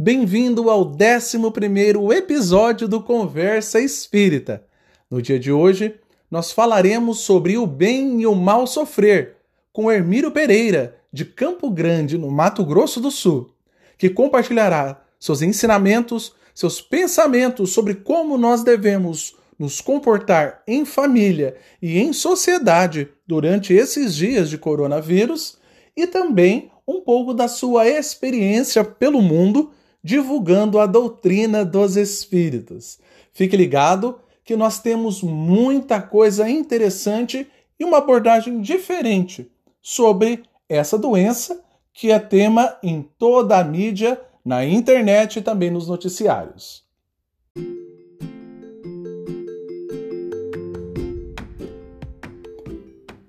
Bem-vindo ao 11 episódio do Conversa Espírita. No dia de hoje, nós falaremos sobre o bem e o mal sofrer com Hermírio Pereira, de Campo Grande, no Mato Grosso do Sul, que compartilhará seus ensinamentos, seus pensamentos sobre como nós devemos nos comportar em família e em sociedade durante esses dias de coronavírus e também um pouco da sua experiência pelo mundo divulgando a doutrina dos espíritos. Fique ligado que nós temos muita coisa interessante e uma abordagem diferente sobre essa doença que é tema em toda a mídia, na internet e também nos noticiários.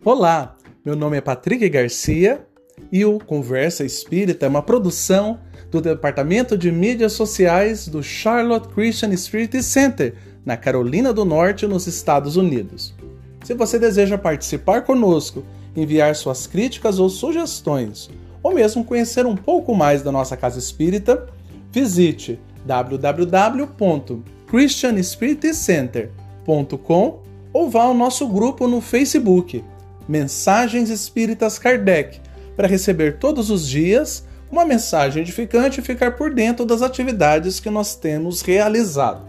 Olá, meu nome é Patrick Garcia e o Conversa Espírita é uma produção do Departamento de Mídias Sociais do Charlotte Christian Spirit Center, na Carolina do Norte, nos Estados Unidos. Se você deseja participar conosco, enviar suas críticas ou sugestões, ou mesmo conhecer um pouco mais da nossa casa espírita, visite www.christianspiritcenter.com ou vá ao nosso grupo no Facebook, Mensagens Espíritas Kardec, para receber todos os dias uma mensagem edificante e ficar por dentro das atividades que nós temos realizado.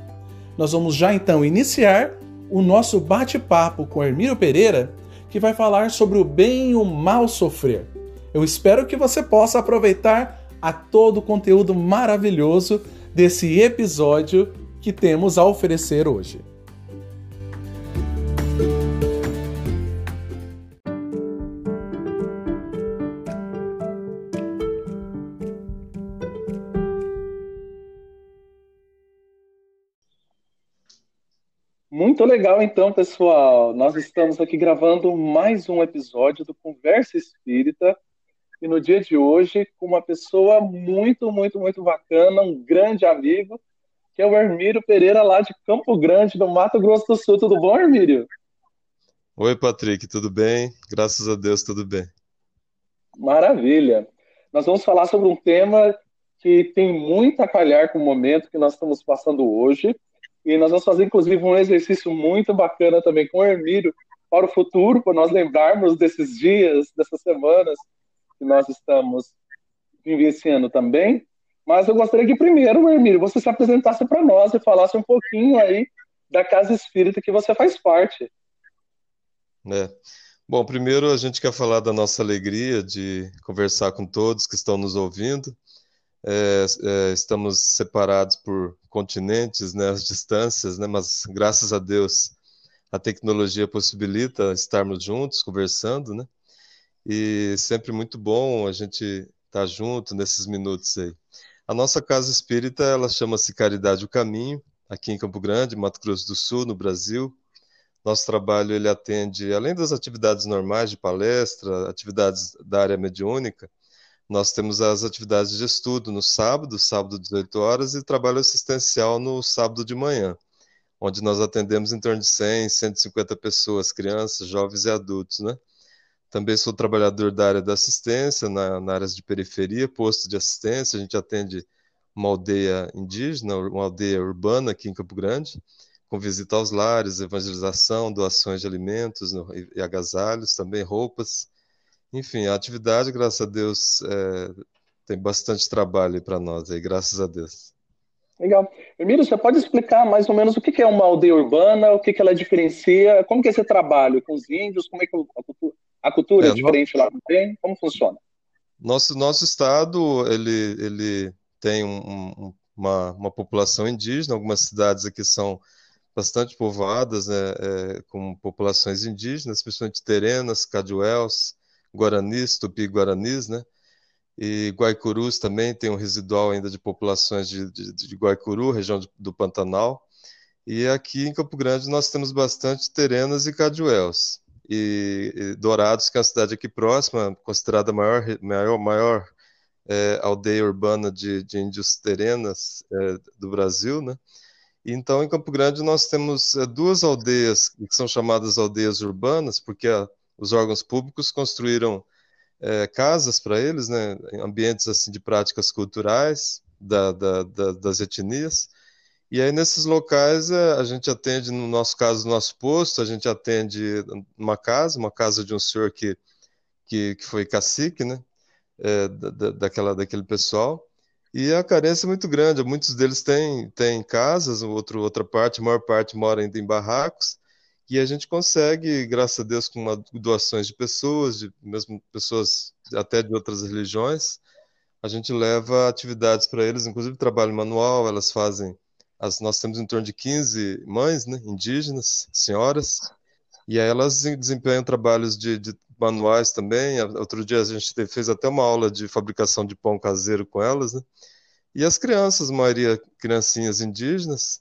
Nós vamos já então iniciar o nosso bate-papo com Hermílio Pereira, que vai falar sobre o bem e o mal sofrer. Eu espero que você possa aproveitar a todo o conteúdo maravilhoso desse episódio que temos a oferecer hoje. Muito legal, então, pessoal. Nós estamos aqui gravando mais um episódio do Conversa Espírita e no dia de hoje com uma pessoa muito, muito, muito bacana, um grande amigo, que é o Hermírio Pereira, lá de Campo Grande, no Mato Grosso do Sul. Tudo bom, Hermírio? Oi, Patrick, tudo bem? Graças a Deus, tudo bem. Maravilha. Nós vamos falar sobre um tema que tem muito a calhar com o momento que nós estamos passando hoje e nós vamos fazer, inclusive, um exercício muito bacana também com o Hermírio para o futuro, para nós lembrarmos desses dias, dessas semanas que nós estamos vivenciando também. Mas eu gostaria que primeiro, Hermírio, você se apresentasse para nós e falasse um pouquinho aí da casa espírita que você faz parte. É. Bom, primeiro a gente quer falar da nossa alegria de conversar com todos que estão nos ouvindo é, é, estamos separados por continentes, né, as distâncias, né, mas graças a Deus a tecnologia possibilita estarmos juntos, conversando, né, e sempre muito bom a gente estar tá junto nesses minutos aí. A nossa casa espírita, ela chama-se Caridade o Caminho, aqui em Campo Grande, Mato Grosso do Sul, no Brasil. Nosso trabalho ele atende, além das atividades normais de palestra, atividades da área mediúnica, nós temos as atividades de estudo no sábado, sábado 18 horas, e trabalho assistencial no sábado de manhã, onde nós atendemos em torno de 100, 150 pessoas, crianças, jovens e adultos, né? Também sou trabalhador da área da assistência, na, na área de periferia, posto de assistência, a gente atende uma aldeia indígena, uma aldeia urbana aqui em Campo Grande, com visita aos lares, evangelização, doações de alimentos e agasalhos, também roupas, enfim, a atividade, graças a Deus, é, tem bastante trabalho para nós aí, graças a Deus. Legal. Emílio, você pode explicar mais ou menos o que é uma aldeia urbana, o que ela diferencia, como que é esse trabalho com os índios, como é que a cultura, a cultura é, é diferente no... lá também, como funciona? Nosso, nosso estado, ele, ele tem um, um, uma, uma população indígena, algumas cidades aqui são bastante povoadas, né, é, com populações indígenas, principalmente terenas, caduels, guaranis, tupi-guaranis, né? E Guaicurus também tem um residual ainda de populações de, de, de Guaicuru, região de, do Pantanal. E aqui em Campo Grande nós temos bastante terenas e caduels. E, e Dourados, que é uma cidade aqui próxima, considerada a maior, maior, maior é, aldeia urbana de, de índios terenas é, do Brasil, né? Então, em Campo Grande, nós temos é, duas aldeias que são chamadas aldeias urbanas, porque a, os órgãos públicos construíram é, casas para eles, né, ambientes assim de práticas culturais, da, da, da, das etnias. E aí, nesses locais, é, a gente atende, no nosso caso, no nosso posto, a gente atende uma casa, uma casa de um senhor que, que, que foi cacique, né? É, da, daquela, daquele pessoal. E a carência é muito grande. Muitos deles têm, têm casas, outro, outra parte, a maior parte mora ainda em barracos. E a gente consegue, graças a Deus, com uma, doações de pessoas, de mesmo pessoas até de outras religiões, a gente leva atividades para eles, inclusive trabalho manual, elas fazem. As, nós temos em torno de 15 mães né, indígenas, senhoras, e aí elas desempenham trabalhos de, de manuais também. Outro dia a gente fez até uma aula de fabricação de pão caseiro com elas, né? E as crianças, a maioria criancinhas indígenas,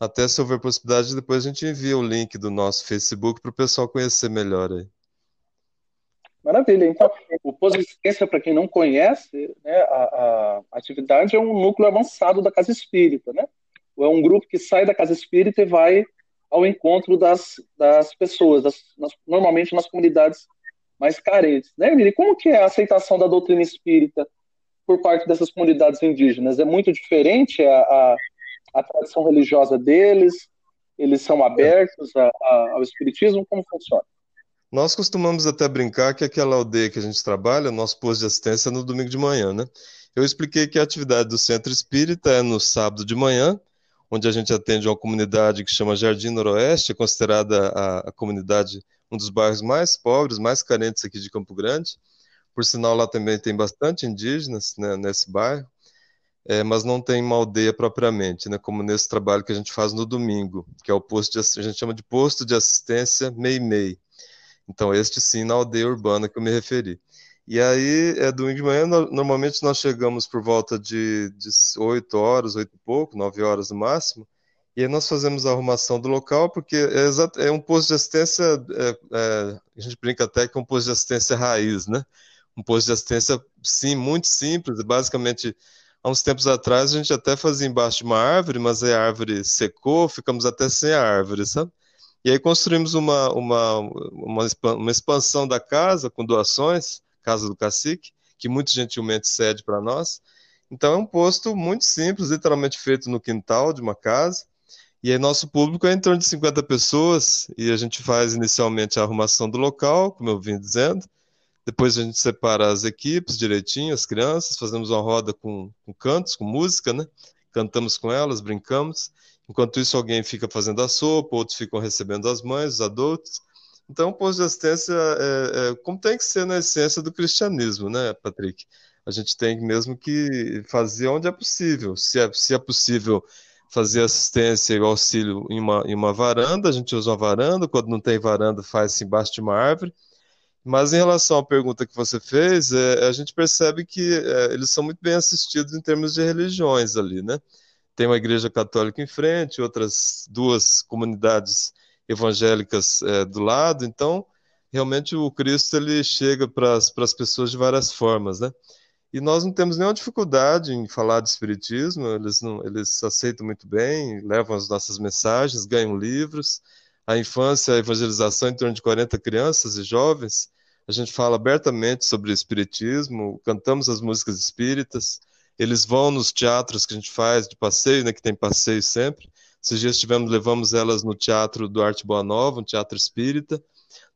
até se houver possibilidade, depois a gente envia o link do nosso Facebook para o pessoal conhecer melhor aí. Maravilha. Então, o Posistência, para quem não conhece, né, a, a, atividade é um núcleo avançado da Casa Espírita, né? É um grupo que sai da Casa Espírita e vai ao encontro das, das pessoas, das, nas, normalmente nas comunidades mais carentes. Né, Emília? Como que é a aceitação da doutrina espírita por parte dessas comunidades indígenas? É muito diferente a, a, a tradição religiosa deles? Eles são abertos a, ao espiritismo? Como funciona? Nós costumamos até brincar que aquela aldeia que a gente trabalha, nosso posto de assistência é no domingo de manhã, né? Eu expliquei que a atividade do Centro Espírita é no sábado de manhã, onde a gente atende uma comunidade que chama Jardim Noroeste, é considerada a, a comunidade um dos bairros mais pobres, mais carentes aqui de Campo Grande. Por sinal, lá também tem bastante indígenas né, nesse bairro, é, mas não tem uma aldeia propriamente, né, como nesse trabalho que a gente faz no domingo, que é o posto de, a gente chama de posto de assistência MEI-MEI. Então, este sim, na aldeia urbana que eu me referi. E aí, é, domingo de manhã, no, normalmente nós chegamos por volta de, de 8 horas, 8 e pouco, 9 horas no máximo, e aí nós fazemos a arrumação do local, porque é, é um posto de assistência, é, é, a gente brinca até que é um posto de assistência raiz, né? Um posto de assistência, sim, muito simples, basicamente, há uns tempos atrás a gente até fazia embaixo de uma árvore, mas a árvore secou, ficamos até sem a árvore, sabe? E aí construímos uma, uma, uma, uma expansão da casa com doações, Casa do Cacique, que muito gentilmente cede para nós. Então é um posto muito simples, literalmente feito no quintal de uma casa. E aí nosso público é em torno de 50 pessoas e a gente faz inicialmente a arrumação do local, como eu vim dizendo. Depois a gente separa as equipes direitinho, as crianças, fazemos uma roda com, com cantos, com música, né? Cantamos com elas, brincamos. Enquanto isso, alguém fica fazendo a sopa, outros ficam recebendo as mães, os adultos. Então, o posto de assistência é, é, como tem que ser na essência do cristianismo, né, Patrick? A gente tem mesmo que fazer onde é possível. Se é, se é possível fazer assistência e auxílio em uma, em uma varanda, a gente usa uma varanda. Quando não tem varanda, faz embaixo de uma árvore. Mas em relação à pergunta que você fez, é, a gente percebe que é, eles são muito bem assistidos em termos de religiões ali, né? tem uma igreja católica em frente, outras duas comunidades evangélicas é, do lado, então realmente o Cristo ele chega para as pessoas de várias formas, né? E nós não temos nenhuma dificuldade em falar de espiritismo, eles não, eles aceitam muito bem, levam as nossas mensagens, ganham livros. A infância, a evangelização em torno de 40 crianças e jovens, a gente fala abertamente sobre espiritismo, cantamos as músicas espíritas, eles vão nos teatros que a gente faz de passeio, né, que tem passeio sempre. Esses dias tivemos, levamos elas no Teatro do Arte Boa Nova, um teatro espírita.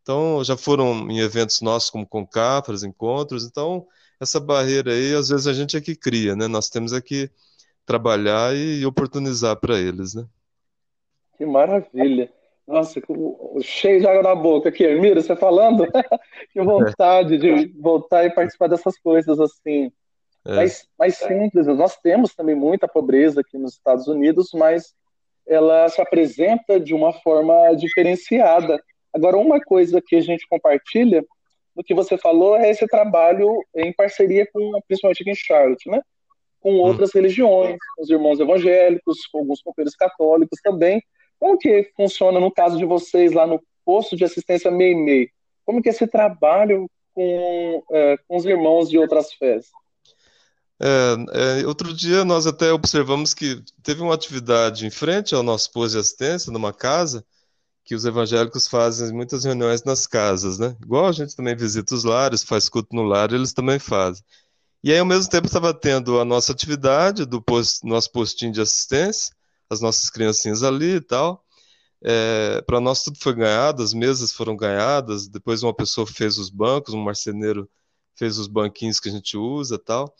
Então, já foram em eventos nossos como Concafras, encontros. Então, essa barreira aí, às vezes a gente é que cria, né? Nós temos é que trabalhar e oportunizar para eles, né? Que maravilha! Nossa, cheio de água na boca aqui, Mira, você falando, que vontade de voltar e participar dessas coisas assim é. mais, mais simples. Nós temos também muita pobreza aqui nos Estados Unidos, mas ela se apresenta de uma forma diferenciada. Agora, uma coisa que a gente compartilha do que você falou é esse trabalho em parceria com, principalmente aqui em Charlotte, né? Com hum. outras hum. religiões, com os irmãos evangélicos, com alguns companheiros católicos também. Como que funciona no caso de vocês lá no posto de assistência MEI-MEI? Como que é esse trabalho com, é, com os irmãos de outras fés? É, é, outro dia nós até observamos que teve uma atividade em frente ao nosso posto de assistência, numa casa, que os evangélicos fazem muitas reuniões nas casas, né? Igual a gente também visita os lares, faz culto no lar, eles também fazem. E aí, ao mesmo tempo, estava tendo a nossa atividade do nosso postinho de assistência, as nossas criancinhas ali e tal. É, para nós tudo foi ganhado, as mesas foram ganhadas, depois uma pessoa fez os bancos, um marceneiro fez os banquinhos que a gente usa tal.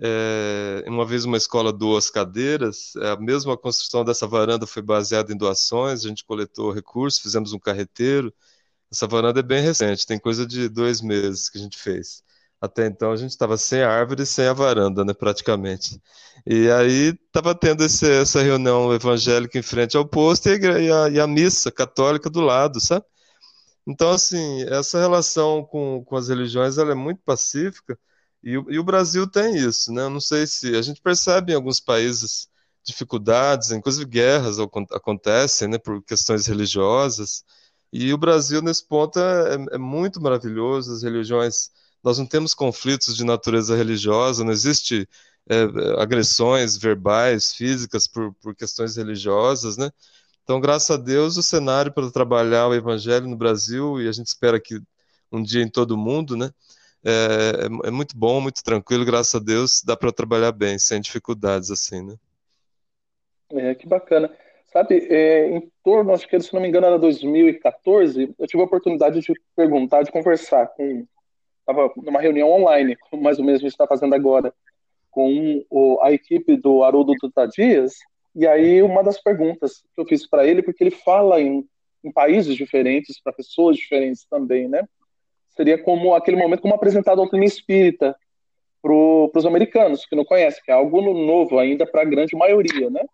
É, uma vez uma escola doou as cadeiras, a mesma construção dessa varanda foi baseada em doações, a gente coletou recursos, fizemos um carreteiro. Essa varanda é bem recente, tem coisa de dois meses que a gente fez. Até então a gente estava sem árvore e sem a varanda, né, praticamente. E aí estava tendo esse, essa reunião evangélica em frente ao posto e a, e a, missa católica do lado, sabe? Então, assim, essa relação com, com as religiões ela é muito pacífica e, e o Brasil tem isso, né? Eu não sei se a gente percebe em alguns países dificuldades, inclusive guerras acontecem, né, por questões religiosas. E o Brasil, nesse ponto, é, é muito maravilhoso, as religiões nós não temos conflitos de natureza religiosa, não existe é, agressões verbais, físicas por, por questões religiosas, né? Então, graças a Deus, o cenário para trabalhar o evangelho no Brasil, e a gente espera que um dia em todo o mundo, né? É, é, é muito bom, muito tranquilo, graças a Deus, dá para trabalhar bem, sem dificuldades, assim, né? É, que bacana. Sabe, é, em torno, acho que se não me engano era 2014, eu tive a oportunidade de perguntar, de conversar com estava numa reunião online, mais ou menos a gente está fazendo agora, com o, a equipe do Haroldo Dutra Dias, e aí uma das perguntas que eu fiz para ele, porque ele fala em, em países diferentes, para pessoas diferentes também, né? Seria como aquele momento como apresentar a doutrina espírita para os americanos, que não conhecem, que é algo novo ainda para a grande maioria, né?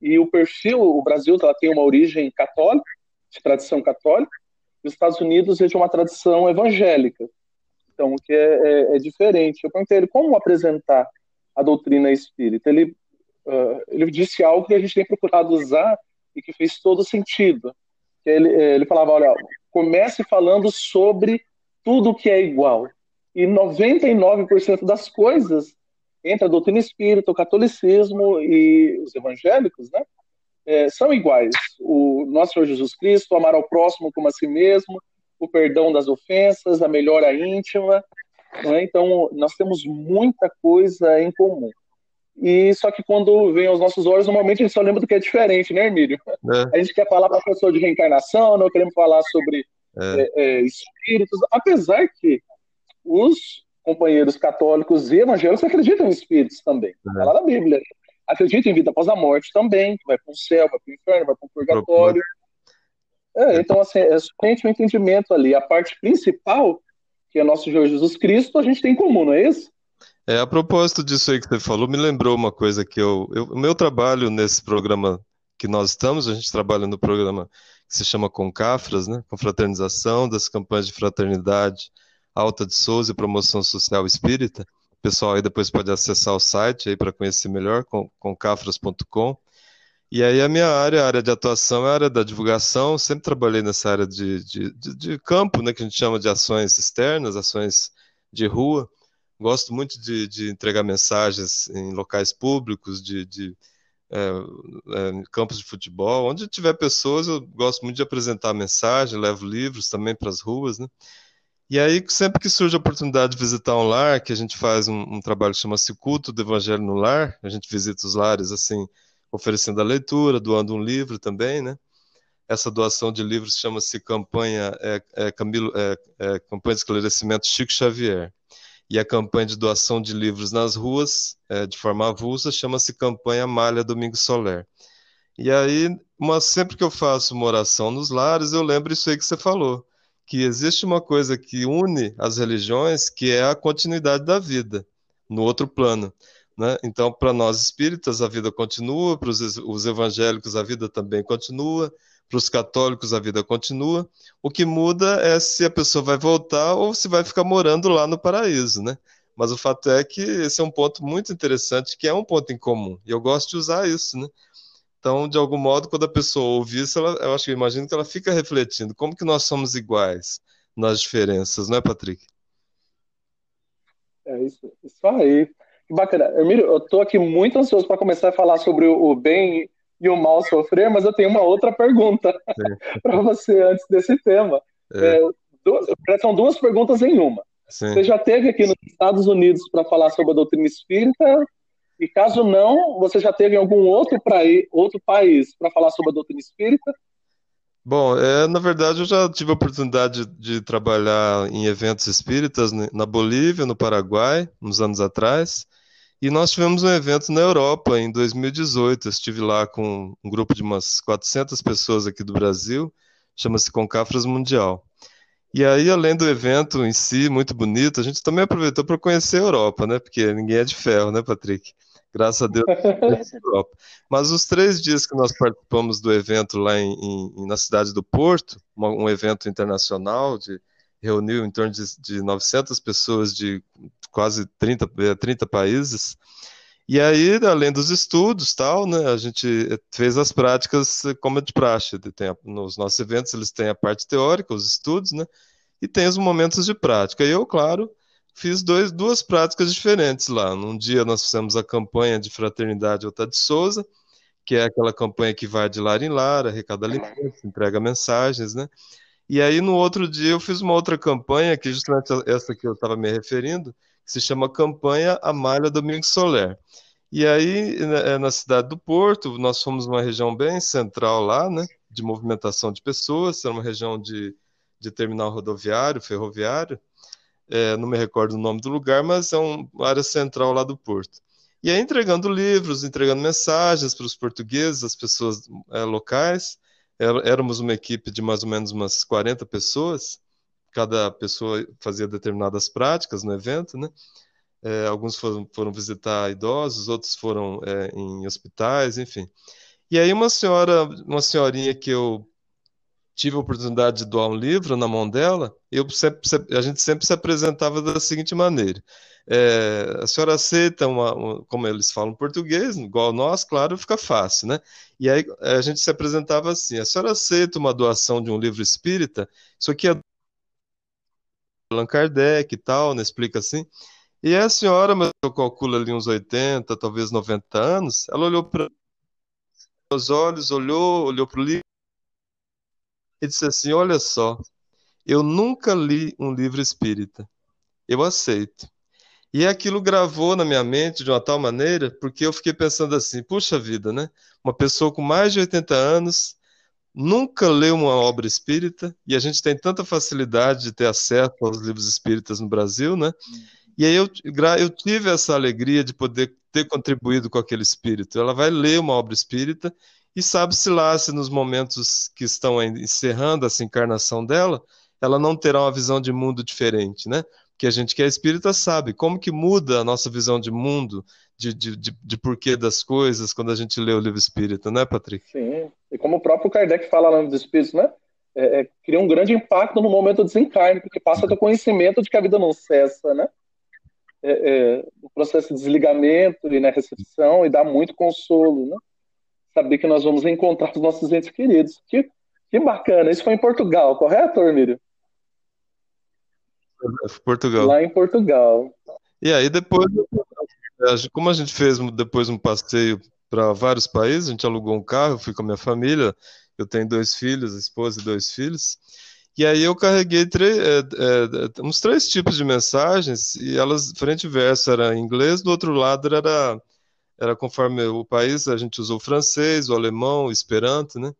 E o perfil, o Brasil ela tem uma origem católica, de tradição católica, os Estados Unidos é de uma tradição evangélica. Então, que é, é, é diferente. Eu perguntei ele como apresentar a doutrina espírita. Ele, uh, ele disse algo que a gente tem procurado usar e que fez todo sentido. Ele, é, ele falava: olha, comece falando sobre tudo que é igual. E 99% das coisas, entre a doutrina espírita, o catolicismo e os evangélicos, né, é, são iguais. O nosso Senhor Jesus Cristo, amar ao próximo como a si mesmo, o perdão das ofensas, a melhora íntima. É? Então, nós temos muita coisa em comum. E só que quando vem aos nossos olhos, normalmente a gente só lembra do que é diferente, né, Emílio? É. A gente quer falar para a pessoa de reencarnação, não queremos falar sobre é. É, é. espíritos, apesar que os companheiros católicos e evangélicos acreditam em espíritos também. É. lá na Bíblia. Acreditam em vida após a morte também, que vai para o céu, vai para o inferno, vai para o purgatório. É, então, assim, é somente o um entendimento ali. A parte principal, que é nosso Senhor Jesus Cristo, a gente tem em comum, não é isso? É, a propósito disso aí que você falou, me lembrou uma coisa que eu, o meu trabalho nesse programa que nós estamos, a gente trabalha no programa que se chama Concafras, né, confraternização das campanhas de fraternidade, Alta de Souza e Promoção Social Espírita. O pessoal aí depois pode acessar o site aí para conhecer melhor, concafras.com. E aí a minha área, a área de atuação é a área da divulgação, sempre trabalhei nessa área de, de, de, de campo, né, que a gente chama de ações externas, ações de rua. Gosto muito de, de entregar mensagens em locais públicos, de, de é, é, campos de futebol, onde tiver pessoas, eu gosto muito de apresentar mensagem, levo livros também para as ruas, né? E aí, sempre que surge a oportunidade de visitar um lar, que a gente faz um, um trabalho que chama-se Culto do Evangelho no Lar, a gente visita os lares, assim, oferecendo a leitura, doando um livro também, né? Essa doação de livros chama-se campanha é, é, Camilo, é, é, campanha de esclarecimento Chico Xavier e a campanha de doação de livros nas ruas é, de forma avulsa chama-se campanha Malha Domingo Soler. E aí, uma, sempre que eu faço uma oração nos lares, eu lembro isso aí que você falou, que existe uma coisa que une as religiões, que é a continuidade da vida no outro plano. Né? Então, para nós espíritas, a vida continua, para os evangélicos, a vida também continua, para os católicos, a vida continua. O que muda é se a pessoa vai voltar ou se vai ficar morando lá no paraíso. Né? Mas o fato é que esse é um ponto muito interessante, que é um ponto em comum, e eu gosto de usar isso. Né? Então, de algum modo, quando a pessoa ouve isso, ela, eu acho que imagino que ela fica refletindo como que nós somos iguais nas diferenças, não é, Patrick? É isso, isso aí. Que bacana. Emílio, eu estou aqui muito ansioso para começar a falar sobre o bem e o mal sofrer, mas eu tenho uma outra pergunta para você antes desse tema. É. É, duas, são duas perguntas em uma. Sim. Você já teve aqui nos Estados Unidos para falar sobre a doutrina espírita? E caso não, você já teve em algum outro, praí, outro país para falar sobre a doutrina espírita? Bom, é, na verdade eu já tive a oportunidade de, de trabalhar em eventos espíritas né, na Bolívia, no Paraguai, uns anos atrás, e nós tivemos um evento na Europa em 2018. Eu estive lá com um grupo de umas 400 pessoas aqui do Brasil, chama-se Concafras Mundial. E aí, além do evento em si, muito bonito, a gente também aproveitou para conhecer a Europa, né? Porque ninguém é de ferro, né, Patrick? Graças a Deus. Europa. Mas os três dias que nós participamos do evento lá em, em, na cidade do Porto, um evento internacional, de, reuniu em torno de, de 900 pessoas de quase 30, 30 eh, países. E aí, além dos estudos, tal, né, a gente fez as práticas eh, como é de praxe. Tem a, nos nossos eventos, eles têm a parte teórica, os estudos, né, e tem os momentos de prática. E eu, claro, fiz dois, duas práticas diferentes lá. Num dia nós fizemos a campanha de Fraternidade Ota de Souza, que é aquela campanha que vai de lar em lar, arrecada alimentos, entrega mensagens, né? E aí no outro dia eu fiz uma outra campanha, que justamente essa que eu estava me referindo, que se chama Campanha Amália Domingos Soler. E aí, né, é na cidade do Porto, nós fomos uma região bem central lá, né, de movimentação de pessoas, era uma região de, de terminal rodoviário, ferroviário, é, não me recordo o nome do lugar, mas é uma área central lá do Porto. E aí entregando livros, entregando mensagens para os portugueses, as pessoas é, locais. Éramos uma equipe de mais ou menos umas 40 pessoas, cada pessoa fazia determinadas práticas no evento, né? É, alguns foram, foram, visitar idosos, outros foram é, em hospitais, enfim. E aí uma senhora, uma senhorinha que eu tive a oportunidade de doar um livro na mão dela, eu sempre, a gente sempre se apresentava da seguinte maneira: é, a senhora aceita uma, uma, como eles falam português, igual nós, claro, fica fácil, né? E aí a gente se apresentava assim: a senhora aceita uma doação de um livro espírita? Isso aqui é Allan Kardec e tal, né? Explica assim. E a senhora, mas eu calculo ali uns 80, talvez 90 anos, ela olhou para os olhos, olhou, olhou para o livro e disse assim: Olha só, eu nunca li um livro espírita. Eu aceito. E aquilo gravou na minha mente de uma tal maneira, porque eu fiquei pensando assim: puxa vida, né? Uma pessoa com mais de 80 anos nunca leu uma obra espírita, e a gente tem tanta facilidade de ter acesso aos livros espíritas no Brasil, né? E aí eu, eu tive essa alegria de poder ter contribuído com aquele espírito. Ela vai ler uma obra espírita e sabe-se lá se nos momentos que estão encerrando essa encarnação dela, ela não terá uma visão de mundo diferente, né? Porque a gente que é espírita sabe como que muda a nossa visão de mundo, de, de, de, de porquê das coisas, quando a gente lê o livro espírita, né, Patrick? Sim, e como o próprio Kardec fala lá nos Espíritos, né? É, é, cria um grande impacto no momento do desencarne, porque passa do conhecimento de que a vida não cessa, né? É, é, o processo de desligamento e na né, recepção e dá muito consolo, né? saber que nós vamos encontrar os nossos entes queridos. Que, que bacana. Isso foi em Portugal, correto, Ormírio? Portugal. Lá em Portugal. E aí depois, como a gente fez depois um passeio para vários países, a gente alugou um carro, fui com a minha família, eu tenho dois filhos, esposa e dois filhos, e aí eu carreguei é, é, uns três tipos de mensagens, e elas, frente e verso, era em inglês, do outro lado era era conforme o país, a gente usou o francês, o alemão, o esperanto, né?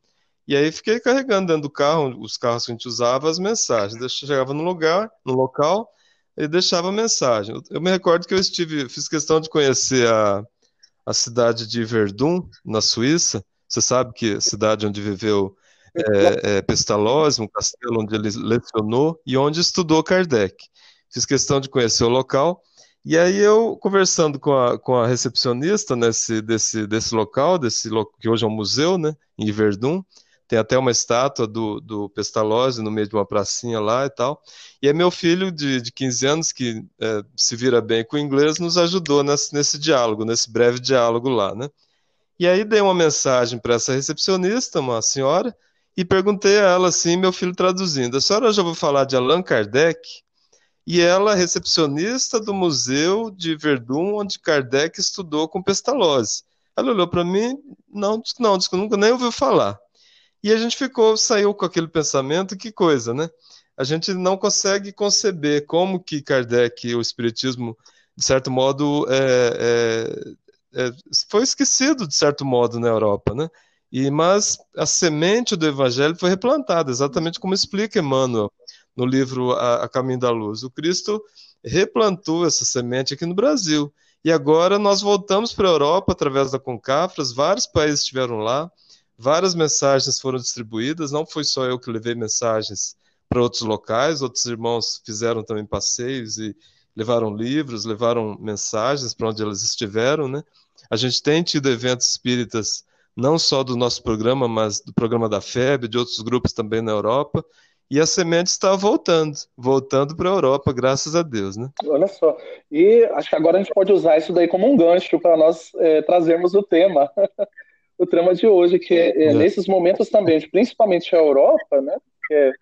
E aí fiquei carregando dentro do carro, os carros que a gente usava, as mensagens. Eu chegava no lugar, no local, e deixava a mensagem. Eu me recordo que eu estive, fiz questão de conhecer a, a cidade de Verdun, na Suíça. Você sabe que a cidade onde viveu é, é, Pestalozzi, um castelo onde ele lecionou e onde estudou Kardec. Fiz questão de conhecer o local e aí eu, conversando com a, com a recepcionista nesse, desse, desse local, desse que hoje é um museu, né, em Verdun, tem até uma estátua do, do Pestalozzi no meio de uma pracinha lá e tal. E é meu filho de, de 15 anos, que é, se vira bem com o inglês, nos ajudou nesse, nesse diálogo, nesse breve diálogo lá, né? E aí dei uma mensagem para essa recepcionista, uma senhora, e perguntei a ela assim, meu filho traduzindo, a senhora já ouviu falar de Allan Kardec? e ela recepcionista do museu de Verdun, onde Kardec estudou com Pestalozzi. Ela olhou para mim, não, não, disse que nunca nem ouviu falar. E a gente ficou, saiu com aquele pensamento, que coisa, né? a gente não consegue conceber como que Kardec e o Espiritismo, de certo modo, é, é, é, foi esquecido, de certo modo, na Europa, né? E, mas a semente do Evangelho foi replantada, exatamente como explica Emmanuel no livro a, a Caminho da Luz. O Cristo replantou essa semente aqui no Brasil. E agora nós voltamos para a Europa através da Concafras, vários países estiveram lá, várias mensagens foram distribuídas, não foi só eu que levei mensagens para outros locais, outros irmãos fizeram também passeios e levaram livros, levaram mensagens para onde elas estiveram, né? A gente tem tido eventos espíritas não só do nosso programa, mas do programa da FEB, de outros grupos também na Europa, e a semente está voltando, voltando para a Europa, graças a Deus, né? Olha só. E acho que agora a gente pode usar isso daí como um gancho para nós é, trazermos o tema, o tema de hoje, que é, é, nesses momentos também, principalmente a Europa, né? Que é,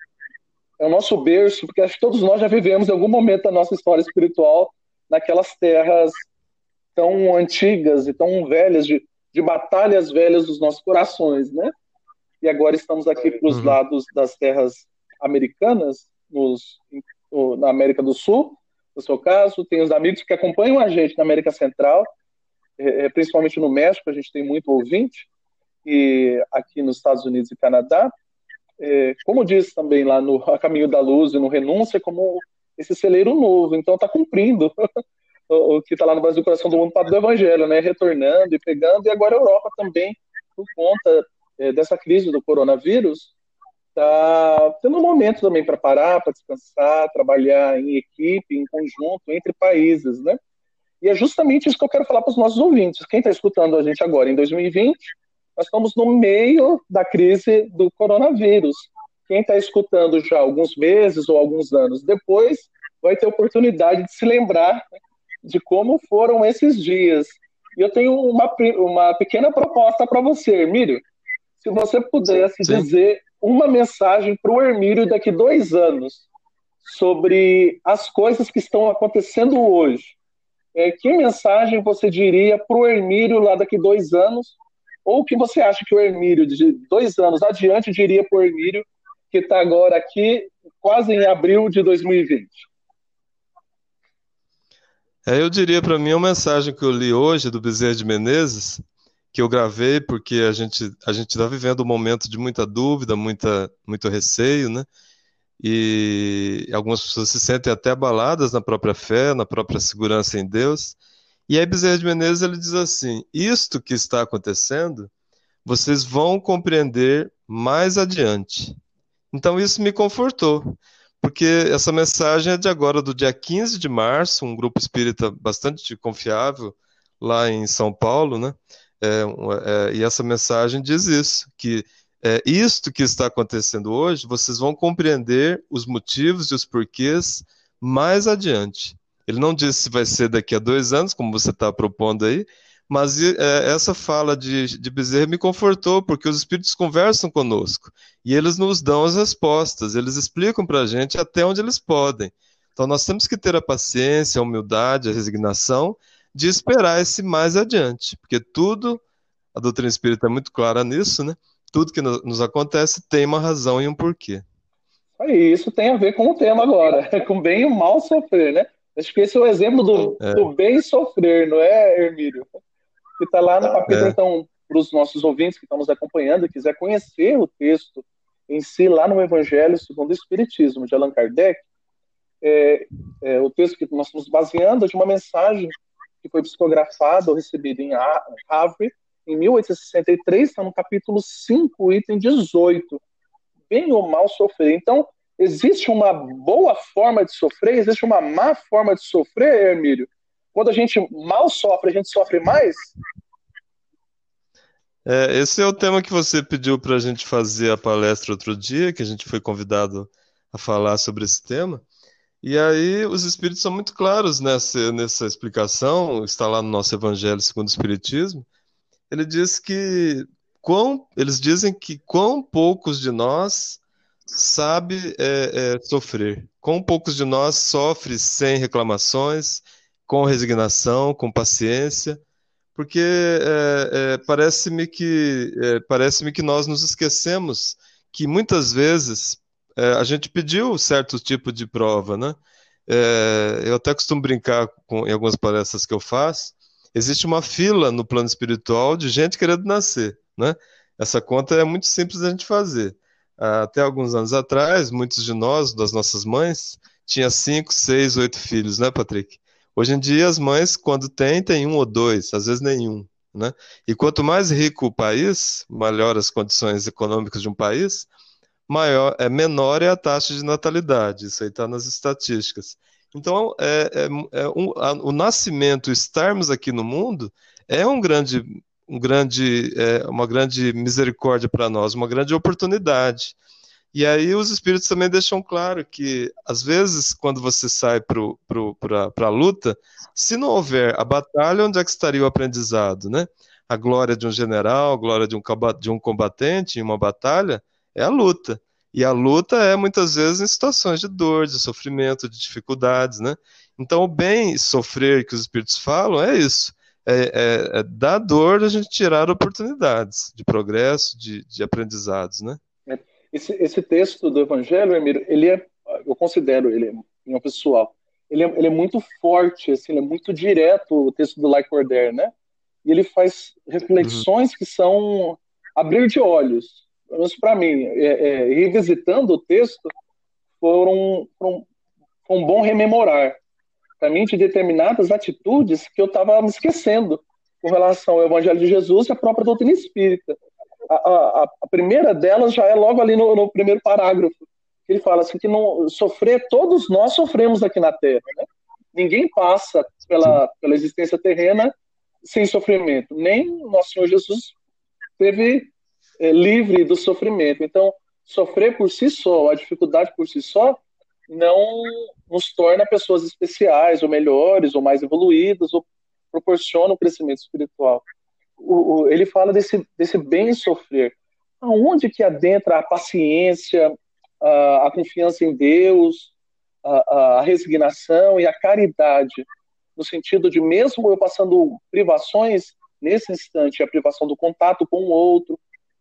é o nosso berço, porque acho que todos nós já vivemos em algum momento da nossa história espiritual naquelas terras tão antigas e tão velhas, de, de batalhas velhas dos nossos corações, né? E agora estamos aqui para os uhum. lados das terras americanas, nos, na América do Sul, no seu caso, tem os amigos que acompanham a gente na América Central, é, é, principalmente no México, a gente tem muito ouvinte, e aqui nos Estados Unidos e Canadá. É, como diz também lá no A Caminho da Luz e no Renúncia, como esse celeiro novo, então está cumprindo o, o, que está lá no Brasil, coração do mundo, para do Evangelho, né? retornando e pegando, e agora a Europa também, por conta é, dessa crise do coronavírus, está tendo um momento também para parar, para descansar, trabalhar em equipe, em conjunto, entre países, né? E é justamente isso que eu quero falar para os nossos ouvintes. Quem está escutando a gente agora em 2020, nós estamos no meio da crise do coronavírus. Quem está escutando já alguns meses ou alguns anos depois, vai ter oportunidade de se lembrar de como foram esses dias. E eu tenho uma, uma pequena proposta para você, Emílio. Se você pudesse Sim. dizer uma mensagem para o Hermílio daqui dois anos sobre as coisas que estão acontecendo hoje. É, que mensagem você diria para o Hermílio lá daqui dois anos? Ou o que você acha que o Hermílio, de dois anos adiante, diria para o Hermílio, que está agora aqui, quase em abril de 2020? É, eu diria para mim uma mensagem que eu li hoje do Bezerra de Menezes, que eu gravei porque a gente a está vivendo um momento de muita dúvida, muita muito receio, né? E algumas pessoas se sentem até abaladas na própria fé, na própria segurança em Deus. E aí Bezerra de Menezes ele diz assim: isto que está acontecendo, vocês vão compreender mais adiante. Então isso me confortou, porque essa mensagem é de agora, do dia 15 de março, um grupo espírita bastante confiável lá em São Paulo, né? É, é, e essa mensagem diz isso, que é, isto que está acontecendo hoje, vocês vão compreender os motivos e os porquês mais adiante. Ele não disse se vai ser daqui a dois anos, como você está propondo aí, mas é, essa fala de, de Bezerra me confortou, porque os espíritos conversam conosco e eles nos dão as respostas, eles explicam para a gente até onde eles podem. Então nós temos que ter a paciência, a humildade, a resignação de esperar esse mais adiante, porque tudo, a doutrina espírita é muito clara nisso, né? Tudo que nos acontece tem uma razão e um porquê. Isso tem a ver com o tema agora, com bem e mal sofrer, né? Acho que esse é o exemplo do, é. do bem sofrer, não é, Hermílio? Que está lá no capítulo, é. então, para os nossos ouvintes que estão nos acompanhando quiser conhecer o texto em si, lá no Evangelho segundo o Espiritismo, de Allan Kardec, é, é, o texto que nós estamos baseando é de uma mensagem que foi psicografado ou recebido em Harvard em 1863, está no capítulo 5, item 18. Bem ou mal sofrer. Então, existe uma boa forma de sofrer, existe uma má forma de sofrer, Emílio? Quando a gente mal sofre, a gente sofre mais? É, esse é o tema que você pediu para a gente fazer a palestra outro dia, que a gente foi convidado a falar sobre esse tema. E aí os espíritos são muito claros nessa, nessa explicação, está lá no nosso Evangelho segundo o Espiritismo. Ele diz que quão, eles dizem que quão poucos de nós sabe é, é, sofrer, quão poucos de nós sofre sem reclamações, com resignação, com paciência, porque é, é parece-me que é, parece-me que nós nos esquecemos que muitas vezes é, a gente pediu certo tipo de prova, né? Eu até costumo brincar com, em algumas palestras que eu faço. Existe uma fila no plano espiritual de gente querendo nascer, né? Essa conta é muito simples da gente fazer. Até alguns anos atrás, muitos de nós, das nossas mães, tinha cinco, seis, oito filhos, né, Patrick? Hoje em dia, as mães, quando têm, tem um ou dois, às vezes nenhum. Né? E quanto mais rico o país, melhor as condições econômicas de um país, maior, é, menor é a taxa de natalidade. Isso aí está nas estatísticas. Então, é, é, é um, a, o nascimento, estarmos aqui no mundo, é um grande, um grande, é, uma grande misericórdia para nós, uma grande oportunidade. E aí os espíritos também deixam claro que, às vezes, quando você sai para a luta, se não houver a batalha, onde é que estaria o aprendizado, né? A glória de um general, a glória de um, de um combatente em uma batalha é a luta. E a luta é, muitas vezes, em situações de dor, de sofrimento, de dificuldades, né? Então, o bem sofrer que os espíritos falam é isso. É, é, é da dor a gente tirar oportunidades de progresso, de, de aprendizados, né? Esse, esse texto do Evangelho, Emílio, ele é, eu considero ele, um pessoal, ele é, ele é muito forte, assim, ele é muito direto, o texto do Lycordaire, né? E ele faz reflexões uhum. que são abrir de olhos, pelo menos para mim. É, é, revisitando o texto, foram, foram, foi um bom rememorar para mim de determinadas atitudes que eu estava me esquecendo com relação ao Evangelho de Jesus e à própria doutrina espírita a, a, a, primeira delas já é logo ali no, no, primeiro parágrafo. Ele fala assim que não sofrer, todos nós sofremos aqui na Terra. Né? Ninguém passa pela, pela existência terrena sem sofrimento. Nem nosso Senhor Jesus teve é, livre do sofrimento. Então, sofrer por si só, a dificuldade por si só, não nos torna pessoas especiais, ou melhores, ou mais evoluídas, ou proporciona o crescimento espiritual o, o, ele fala desse, desse bem sofrer. Aonde que adentra a paciência, a, a confiança em Deus, a, a, resignação e a caridade, no sentido de mesmo eu passando privações, nesse instante, a privação do contato com o outro,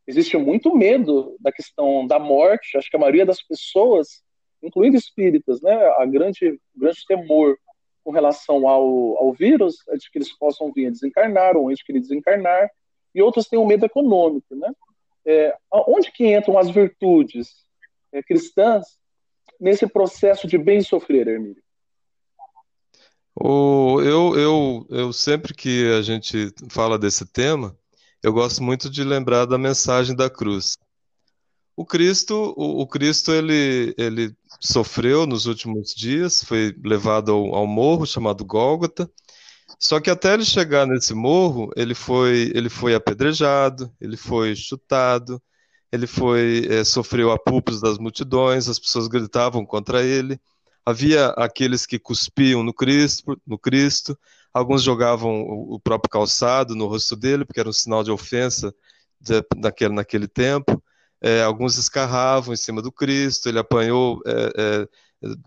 existe muito medo da questão da morte, acho que a maioria das pessoas, incluindo espíritas, né, a grande, grande temor com relação ao, ao vírus, é de que eles possam vir a desencarnar ou antes que ele desencarnar, e outros têm um medo econômico, né? É, onde que entram as virtudes é, cristãs nesse processo de bem sofrer, Hermílio? O, eu, eu, eu sempre que a gente fala desse tema, eu gosto muito de lembrar da mensagem da cruz. O Cristo, o, o, Cristo ele, ele sofreu nos últimos dias, foi levado ao, ao, morro chamado Gólgota. Só que até ele chegar nesse morro, ele foi, ele foi apedrejado, ele foi chutado, ele foi é, sofreu apupos das multidões, as pessoas gritavam contra ele. Havia aqueles que cuspiam no Cristo, no Cristo. Alguns jogavam o, próprio calçado no rosto dele, porque era um sinal de ofensa de, naquele, naquele tempo. É, alguns escarravam em cima do Cristo, ele apanhou é, é,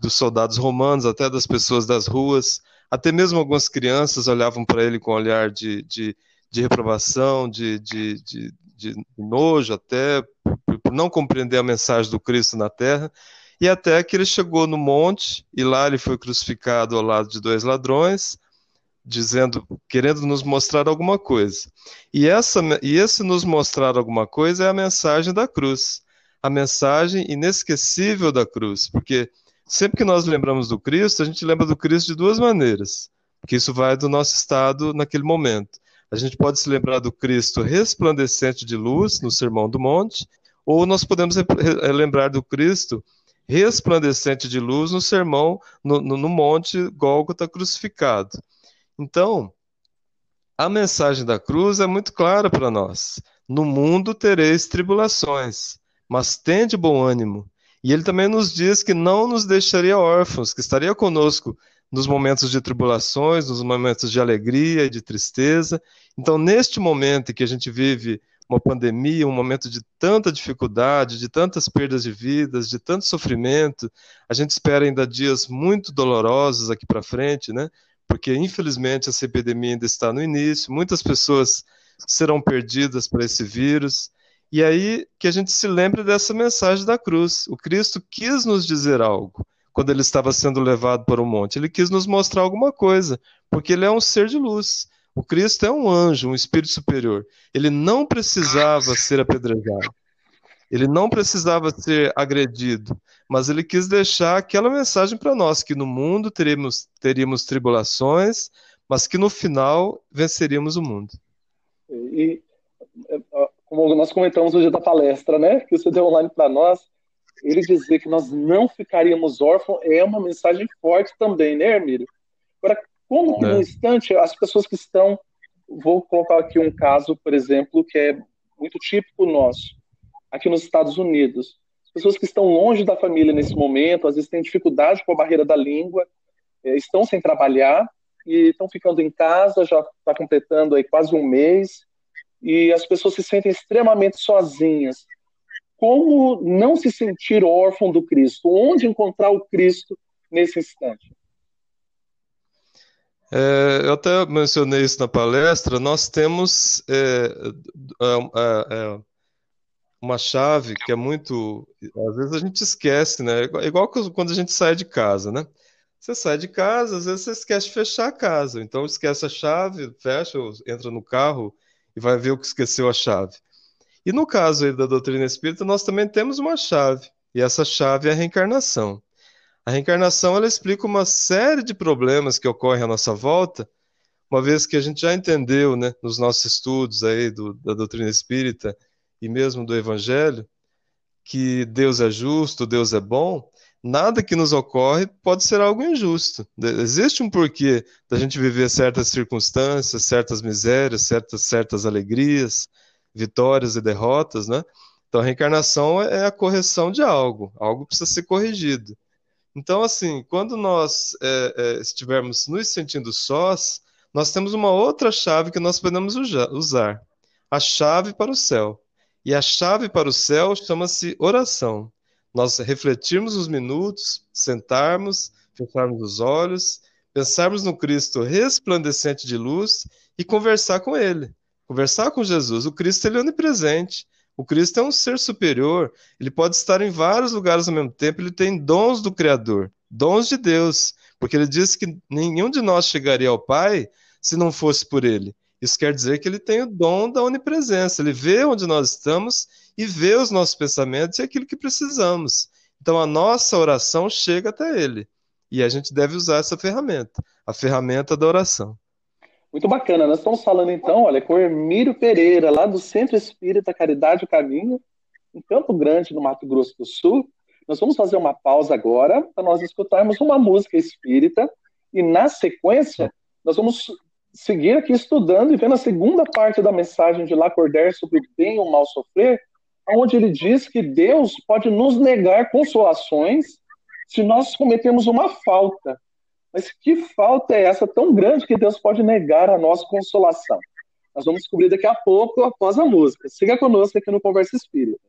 dos soldados romanos, até das pessoas das ruas, até mesmo algumas crianças olhavam para ele com um olhar de, de, de reprovação, de, de, de, de nojo, até por não compreender a mensagem do Cristo na terra, e até que ele chegou no monte, e lá ele foi crucificado ao lado de dois ladrões, dizendo, querendo nos mostrar alguma coisa. E, essa, e esse nos mostrar alguma coisa é a mensagem da cruz, a mensagem inesquecível da cruz, porque sempre que nós lembramos do Cristo, a gente lembra do Cristo de duas maneiras, porque isso vai do nosso estado naquele momento. A gente pode se lembrar do Cristo resplandecente de luz no Sermão do Monte, ou nós podemos lembrar do Cristo resplandecente de luz no sermão no, no, no monte Gólgota crucificado. Então, a mensagem da cruz é muito clara para nós. No mundo tereis tribulações, mas tende bom ânimo. E ele também nos diz que não nos deixaria órfãos, que estaria conosco nos momentos de tribulações, nos momentos de alegria e de tristeza. Então, neste momento em que a gente vive uma pandemia, um momento de tanta dificuldade, de tantas perdas de vidas, de tanto sofrimento, a gente espera ainda dias muito dolorosos aqui para frente, né? Porque infelizmente essa epidemia ainda está no início, muitas pessoas serão perdidas para esse vírus, E aí que a gente se lembre dessa mensagem da cruz. O Cristo quis nos dizer algo quando ele estava sendo levado para o monte. Ele quis nos mostrar alguma coisa, porque ele é um ser de luz. O Cristo é um anjo, um espírito superior. Ele não precisava ser apedrejado. Ele não precisava ser agredido, mas ele quis deixar aquela mensagem para nós que no mundo teríamos, teríamos tribulações, mas que no final venceríamos o mundo. E é, como nós comentamos no dia da palestra, né, que você deu online para nós, ele dizer que nós não ficaríamos órfãos é uma mensagem forte também, né, Hermílio? Agora, como que é. no instante as pessoas que estão, vou colocar aqui um caso, por exemplo, que é muito típico nosso, aqui nos Estados Unidos, as pessoas que estão longe da família nesse momento, às vezes têm dificuldade com a barreira da língua, é, estão sem trabalhar e estão ficando em casa, já está completando aí quase um mês, e as pessoas se sentem extremamente sozinhas como não se sentir órfão do Cristo? Onde encontrar o Cristo nesse instante? É, eu até mencionei isso na palestra. Nós temos é, é, é uma chave que é muito. Às vezes a gente esquece, né? Igual quando a gente sai de casa, né? Você sai de casa, às vezes você esquece de fechar a casa. Então esquece a chave, fecha, entra no carro e vai ver o que esqueceu a chave. E no caso da doutrina espírita, nós também temos uma chave, e essa chave é a reencarnação. A reencarnação ela explica uma série de problemas que ocorrem à nossa volta, uma vez que a gente já entendeu, né, nos nossos estudos aí do, da doutrina espírita e mesmo do evangelho, que Deus é justo, Deus é bom, nada que nos ocorre pode ser algo injusto. Existe um porquê da gente viver certas circunstâncias, certas misérias, certas, certas alegrias, vitórias e derrotas, né? Então a reencarnação é a correção de algo, algo precisa ser corrigido. Então, assim, quando nós é, é, estivermos nos sentindo sós, nós temos uma outra chave que nós podemos usar, a chave para o céu. E a chave para o céu chama-se oração. Nós refletirmos os minutos, sentarmos, fecharmos os olhos, pensarmos no Cristo resplandecente de luz e conversar com Ele conversar com Jesus. O Cristo ele é onipresente. O Cristo é um ser superior. Ele pode estar em vários lugares ao mesmo tempo. Ele tem dons do Criador, dons de Deus, porque ele disse que nenhum de nós chegaria ao Pai se não fosse por ele. Isso quer dizer que ele tem o dom da onipresença. Ele vê onde nós estamos e vê os nossos pensamentos e aquilo que precisamos. Então a nossa oração chega até ele. E a gente deve usar essa ferramenta, a ferramenta da oração. Muito bacana. Nós estamos falando então, olha, com o Hermírio Pereira, lá do Centro Espírita Caridade o Caminho, em Campo Grande, no Mato Grosso do Sul. Nós vamos fazer uma pausa agora para nós escutarmos uma música espírita e na sequência nós vamos seguir aqui estudando e vendo a segunda parte da mensagem de Lacordaire sobre o bem e o mal sofrer, onde ele diz que Deus pode nos negar consolações se nós cometemos uma falta. Mas que falta é essa tão grande que Deus pode negar a nossa consolação? Nós vamos descobrir daqui a pouco, após a música. Siga conosco aqui no Conversa Espírita.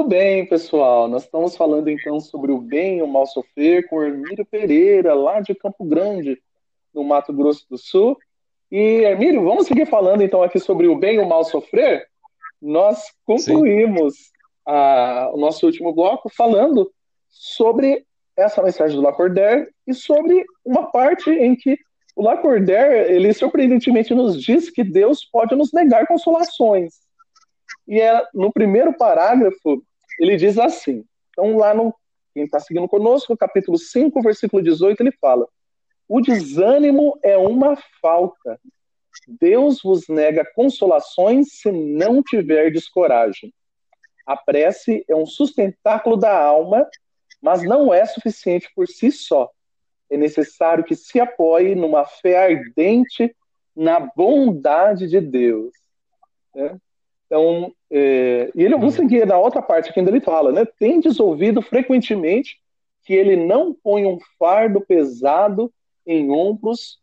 Muito bem, pessoal. Nós estamos falando então sobre o bem e o mal sofrer com o Hermílio Pereira, lá de Campo Grande, no Mato Grosso do Sul. E, Hermílio, vamos seguir falando então aqui sobre o bem e o mal sofrer? Nós concluímos a, o nosso último bloco falando sobre essa mensagem do Lacordaire e sobre uma parte em que o Lacordaire, ele surpreendentemente nos diz que Deus pode nos negar consolações. E é, no primeiro parágrafo, ele diz assim. Então, lá no. Quem está seguindo conosco, capítulo 5, versículo 18, ele fala: O desânimo é uma falta. Deus vos nega consolações se não tiverdes coragem. A prece é um sustentáculo da alma, mas não é suficiente por si só. É necessário que se apoie numa fé ardente na bondade de Deus. Né? Então, é, e ele, vamos uhum. seguir na outra parte que ainda ele fala, né? Tendes ouvido frequentemente que ele não põe um fardo pesado em ombros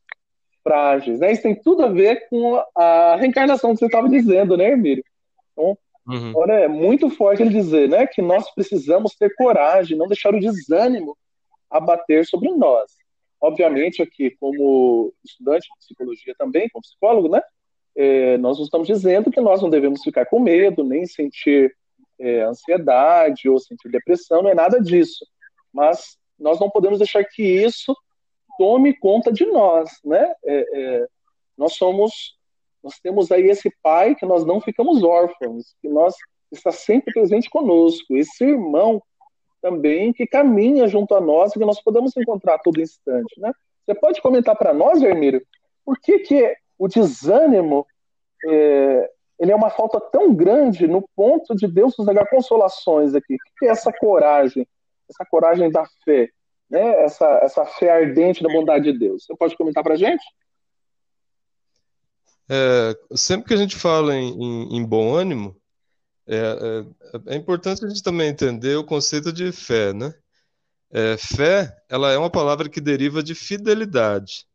frágeis, né? Isso tem tudo a ver com a reencarnação que você estava dizendo, né, Emílio? Então, uhum. agora é muito forte ele dizer, né, que nós precisamos ter coragem, não deixar o desânimo abater sobre nós. Obviamente, aqui, como estudante de psicologia também, como psicólogo, né, é, nós não estamos dizendo que nós não devemos ficar com medo, nem sentir é, ansiedade ou sentir depressão, não é nada disso. Mas nós não podemos deixar que isso tome conta de nós, né? É, é, nós somos, nós temos aí esse pai que nós não ficamos órfãos, que nós está sempre presente conosco, esse irmão também que caminha junto a nós e que nós podemos encontrar a todo instante, né? Você pode comentar para nós, Hermílio, por que que o desânimo é, ele é uma falta tão grande no ponto de Deus nos negar consolações aqui. O que é essa coragem? Essa coragem da fé, né? essa, essa fé ardente da bondade de Deus. Você pode comentar para a gente? É, sempre que a gente fala em, em, em bom ânimo, é, é, é, importante a gente também entender o conceito de fé, né? É, fé, ela é uma palavra que deriva de fidelidade.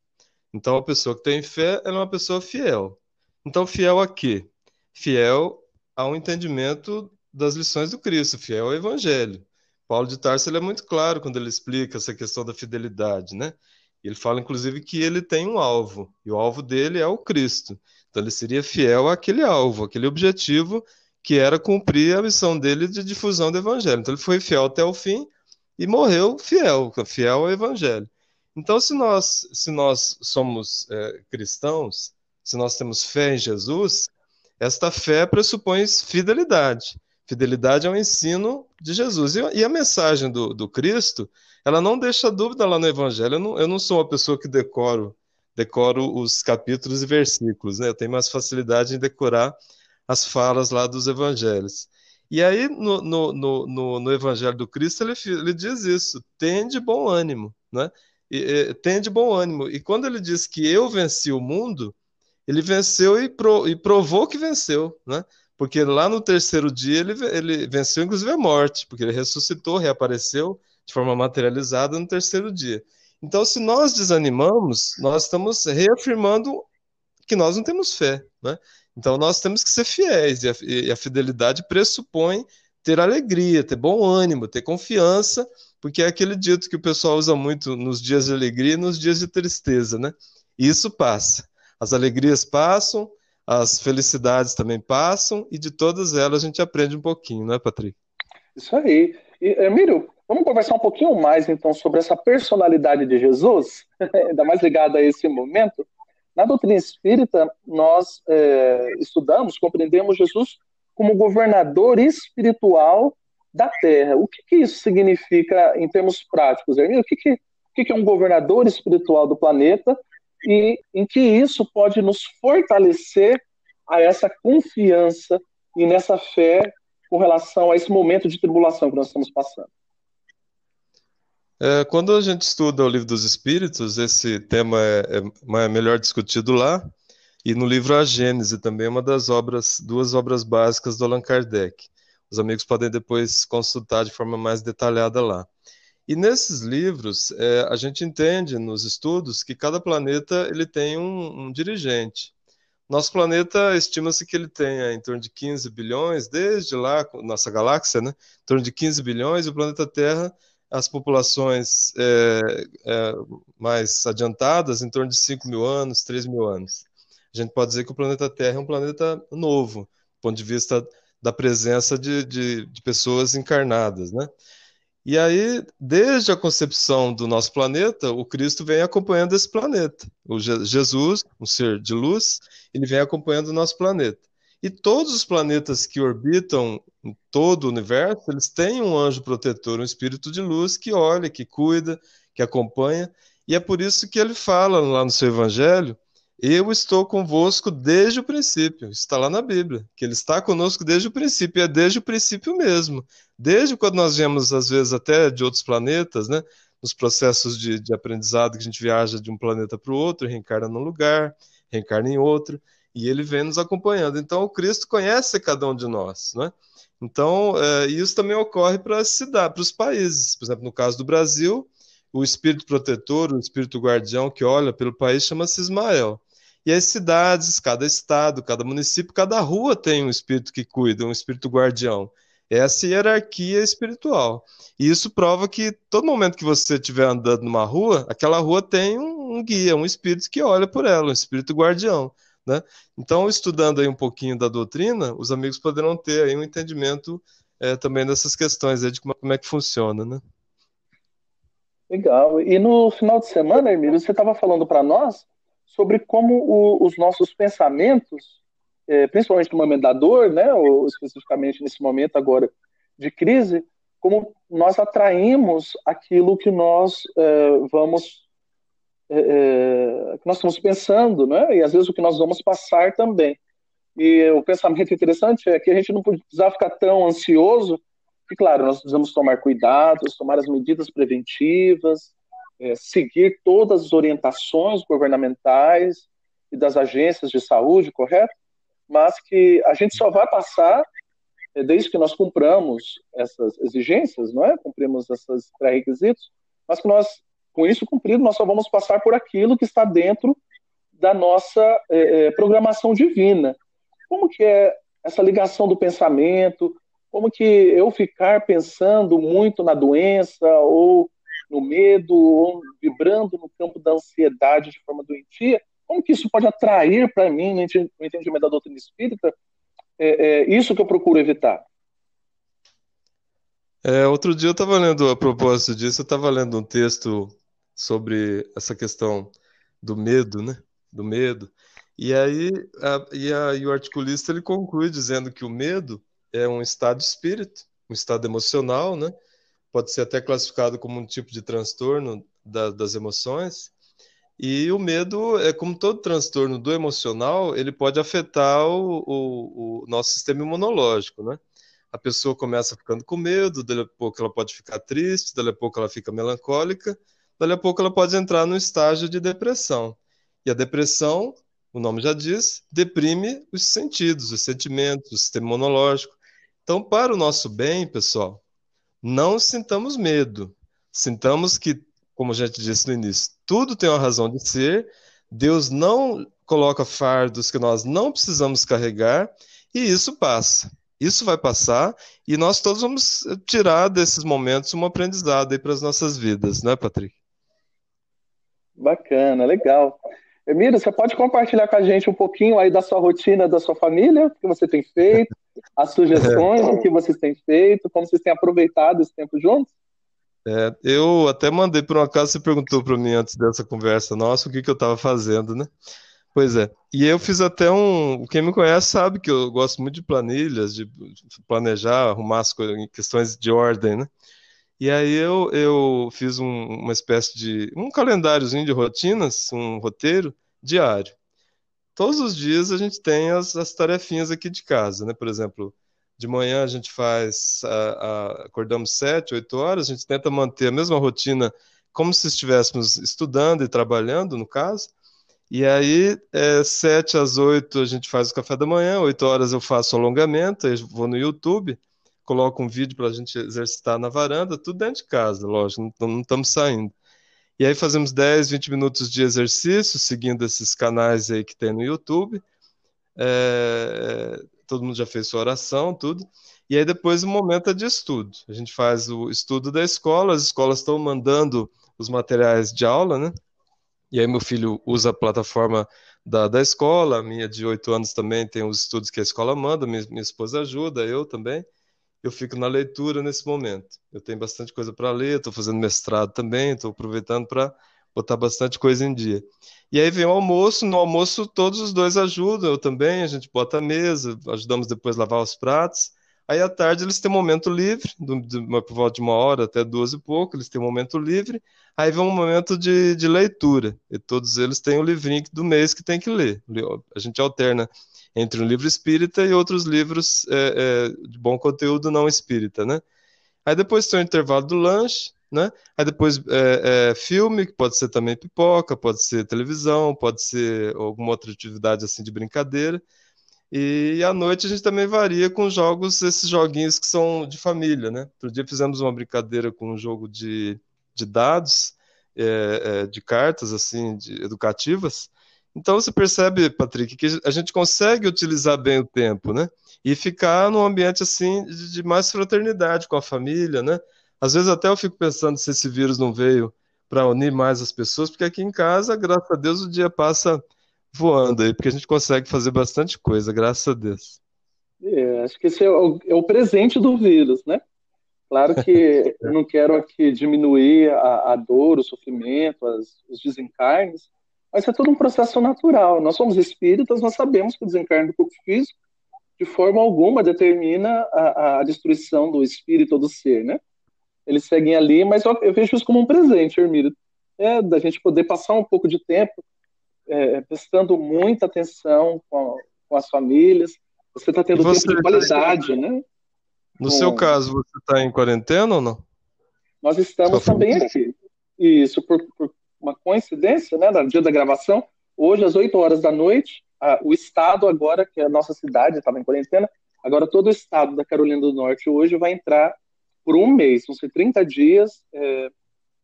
Então, a pessoa que tem fé, ela é uma pessoa fiel. Então, fiel a quê? Fiel ao entendimento das lições do Cristo, fiel ao Evangelho. Paulo de Tarso ele é muito claro quando ele explica essa questão da fidelidade, né? Ele fala, inclusive, que ele tem um alvo, e o alvo dele é o Cristo. Então, ele seria fiel àquele alvo, aquele objetivo que era cumprir a missão dele de difusão do Evangelho. Então, ele foi fiel até o fim e morreu fiel, fiel ao Evangelho. Então, se nós, se nós somos é, cristãos, se nós temos fé em Jesus, esta fé pressupõe fidelidade. Fidelidade ao ensino de Jesus. E, e a mensagem do, do, Cristo, ela não deixa dúvida lá no Evangelho. Eu não, eu não sou uma pessoa que decoro, decoro os capítulos e versículos, né? Eu tenho mais facilidade em decorar as falas lá dos Evangelhos. E aí, no, no, no, no Evangelho do Cristo, ele, ele diz isso: tende bom ânimo, né? E, e, tende bom ânimo. E quando ele diz que eu venci o mundo, ele venceu e, pro, e provou que venceu, né? Porque lá no terceiro dia ele, ele venceu, inclusive, a morte, porque ele ressuscitou, reapareceu de forma materializada no terceiro dia. Então, se nós desanimamos, nós estamos reafirmando que nós não temos fé, né? Então, nós temos que ser fiéis, e a, e a fidelidade pressupõe ter alegria, ter bom ânimo, ter confiança, porque é aquele dito que o pessoal usa muito nos dias de alegria e nos dias de tristeza, né? Isso passa. As alegrias passam, as felicidades também passam, e de todas elas a gente aprende um pouquinho, não é, Patrick? Isso aí. E, Emílio, vamos conversar um pouquinho mais então sobre essa personalidade de Jesus, ainda mais ligada a esse momento. Na doutrina espírita, nós é, estudamos, compreendemos Jesus como governador espiritual da Terra. O que, que isso significa em termos práticos, Emílio? O que, que, o que é um governador espiritual do planeta e em que isso pode nos fortalecer a essa confiança e nessa fé com relação a esse momento de tribulação que nós estamos passando. É, quando a gente estuda o livro dos Espíritos, esse tema é, é, é melhor discutido lá, e no livro A Gênese também é uma das obras, duas obras básicas do Allan Kardec. Os amigos podem depois consultar de forma mais detalhada lá. E nesses livros, é, a gente entende nos estudos que cada planeta ele tem um, um dirigente. Nosso planeta estima-se que ele tenha em torno de 15 bilhões, desde lá, nossa galáxia, né? Em torno de 15 bilhões, e o planeta Terra, as populações é, é, mais adiantadas, em torno de 5 mil anos, 3 mil anos. A gente pode dizer que o planeta Terra é um planeta novo, do ponto de vista da presença de, de, de pessoas encarnadas, né? E aí, desde a concepção do nosso planeta, o Cristo vem acompanhando esse planeta. O Je Jesus, um ser de luz, ele vem acompanhando o nosso planeta. E todos os planetas que orbitam todo o universo, eles têm um anjo protetor, um espírito de luz que olha, que cuida, que acompanha. E é por isso que ele fala lá no seu evangelho eu estou convosco desde o princípio. Está lá na Bíblia, que ele está conosco desde o princípio, é desde o princípio mesmo. Desde quando nós viemos, às vezes, até de outros planetas, né? Nos processos de, de aprendizado, que a gente viaja de um planeta para o outro, reencarna num lugar, reencarna em outro, e ele vem nos acompanhando. Então, o Cristo conhece cada um de nós, né? Então, é, isso também ocorre para a cidade, para os países. Por exemplo, no caso do Brasil, o espírito protetor, o espírito guardião que olha pelo país chama-se Ismael. E as cidades, cada estado, cada município, cada rua tem um espírito que cuida, um espírito guardião. Essa hierarquia espiritual. E isso prova que todo momento que você estiver andando numa rua, aquela rua tem um, um guia, um espírito que olha por ela, um espírito guardião. Né? Então, estudando aí um pouquinho da doutrina, os amigos poderão ter aí um entendimento é, também dessas questões aí de como, como é que funciona, né? Legal. E no final de semana, Emílio, você estava falando para nós sobre como o, os nossos pensamentos, é, principalmente no momento da dor, né, ou especificamente nesse momento agora de crise, como nós atraímos aquilo que nós é, vamos é, é, que nós estamos pensando, né? E às vezes o que nós vamos passar também. E o pensamento interessante é que a gente não precisa ficar tão ansioso, que claro, nós precisamos tomar cuidados, tomar as medidas preventivas, é, seguir todas as orientações governamentais e das agências de saúde, correto? Mas que a gente só vai passar é, desde que nós cumpramos essas exigências, não é? Cumprimos esses pré-requisitos, mas que nós, com isso cumprido, nós só vamos passar por aquilo que está dentro da nossa é, é programação divina. Como que é essa ligação do pensamento? Como que eu ficar pensando muito na doença ou no medo, ou vibrando no campo da ansiedade de forma doentia, como que isso pode atrair para mim, no entendimento da doutrina espírita, é, é, isso que eu procuro evitar? É, outro dia eu estava lendo, a propósito disso, eu estava lendo um texto sobre essa questão do medo, né? Do medo. E aí a, e, a, e o articulista ele conclui dizendo que o medo é um estado de espírito, um estado emocional, né? Pode ser até classificado como um tipo de transtorno da, das emoções. E o medo, é como todo transtorno do emocional, ele pode afetar o, o, o nosso sistema imunológico, né? A pessoa começa ficando com medo, dali a pouco ela pode ficar triste, dali a pouco ela fica melancólica, dali a pouco ela pode entrar no estágio de depressão. E a depressão, o nome já diz, deprime os sentidos, os sentimentos, o sistema imunológico. Então, para o nosso bem, pessoal, não sintamos medo. Sintamos que, como a gente disse no início, tudo tem uma razão de ser. Deus não coloca fardos que nós não precisamos carregar e isso passa. Isso vai passar e nós todos vamos tirar desses momentos um aprendizado aí para as nossas vidas, né, Patrick? Bacana, legal. Emílio, você pode compartilhar com a gente um pouquinho aí da sua rotina, da sua família, o que você tem feito, as sugestões, é. que vocês têm feito, como vocês têm aproveitado esse tempo juntos? É, eu até mandei, por um acaso, você perguntou para mim antes dessa conversa nossa o que, que eu estava fazendo, né? Pois é. E eu fiz até um. Quem me conhece sabe que eu gosto muito de planilhas, de planejar, arrumar as coisas, questões de ordem, né? E aí eu, eu fiz um, uma espécie de um calendáriozinho de rotinas, um roteiro diário. Todos os dias a gente tem as, as tarefinhas aqui de casa, né? Por exemplo, de manhã a gente faz, a, a, acordamos sete, oito horas, a gente tenta manter a mesma rotina como se estivéssemos estudando e trabalhando, no caso. E aí, é, sete às oito a gente faz o café da manhã, oito horas eu faço alongamento, eu vou no YouTube coloca um vídeo para a gente exercitar na varanda, tudo dentro de casa, lógico, não, estamos saindo. E aí fazemos 10, 20 minutos de exercício, seguindo esses canais aí que tem no YouTube. é, todo mundo já fez sua oração, tudo. E aí depois o momento é de estudo. A gente faz o estudo da escola, as escolas estão mandando os materiais de aula, né? E aí meu filho usa a plataforma da, da escola, a minha de oito anos também tem os estudos que a escola manda, minha, minha esposa ajuda, eu também. Eu fico na leitura nesse momento. Eu tenho bastante coisa para ler, estou fazendo mestrado também, estou aproveitando para botar bastante coisa em dia. E aí vem o almoço, no almoço todos os dois ajudam, eu também, a gente bota a mesa, ajudamos depois a lavar os pratos. Aí à tarde eles têm momento livre, uma, por volta de uma hora até duas e pouco, eles têm momento livre. Aí vem um momento de, de leitura, e todos eles têm o livrinho do mês que tem que ler. A gente alterna entre um livro espírita e outros livros é, é, de bom conteúdo não espírita, né? Aí depois tem o intervalo do lanche, né? Aí depois é, é, filme, que pode ser também pipoca, pode ser televisão, pode ser alguma outra atividade assim de brincadeira. E à noite a gente também varia com jogos, esses joguinhos que são de família, né? Outro dia fizemos uma brincadeira com um jogo de, de dados, é, é, de cartas, assim, de, educativas. Então você percebe, Patrick, que a gente consegue utilizar bem o tempo, né? E ficar num ambiente, assim, de, mais fraternidade com a família, né? Às vezes até eu fico pensando se esse vírus não veio para unir mais as pessoas, porque aqui em casa, graças a Deus, o dia passa voando aí, porque a gente consegue fazer bastante coisa, graças a Deus. É, acho que esse é o, é o, presente do vírus, né? Claro que eu não quero aqui diminuir a, a dor, o sofrimento, as, os desencarnes, mas é todo um processo natural. Nós somos espíritas, nós sabemos que o desencarne do corpo físico, de forma alguma, determina a, a destruição do espírito ou do ser, né? eles seguem ali, mas eu, eu vejo isso como um presente, Hermílio, é, da gente poder passar um pouco de tempo é, prestando muita atenção com, com as famílias. Você está tendo você, tempo de qualidade, né? No com... seu caso, você está em quarentena ou não? Nós estamos também aqui. Isso, por, por, uma coincidência, né, no dia da gravação, hoje às 8 horas da noite, a, o estado agora, que é a nossa cidade estava em quarentena, agora todo o estado da Carolina do Norte hoje vai entrar por um mês, vão ser 30 dias, é,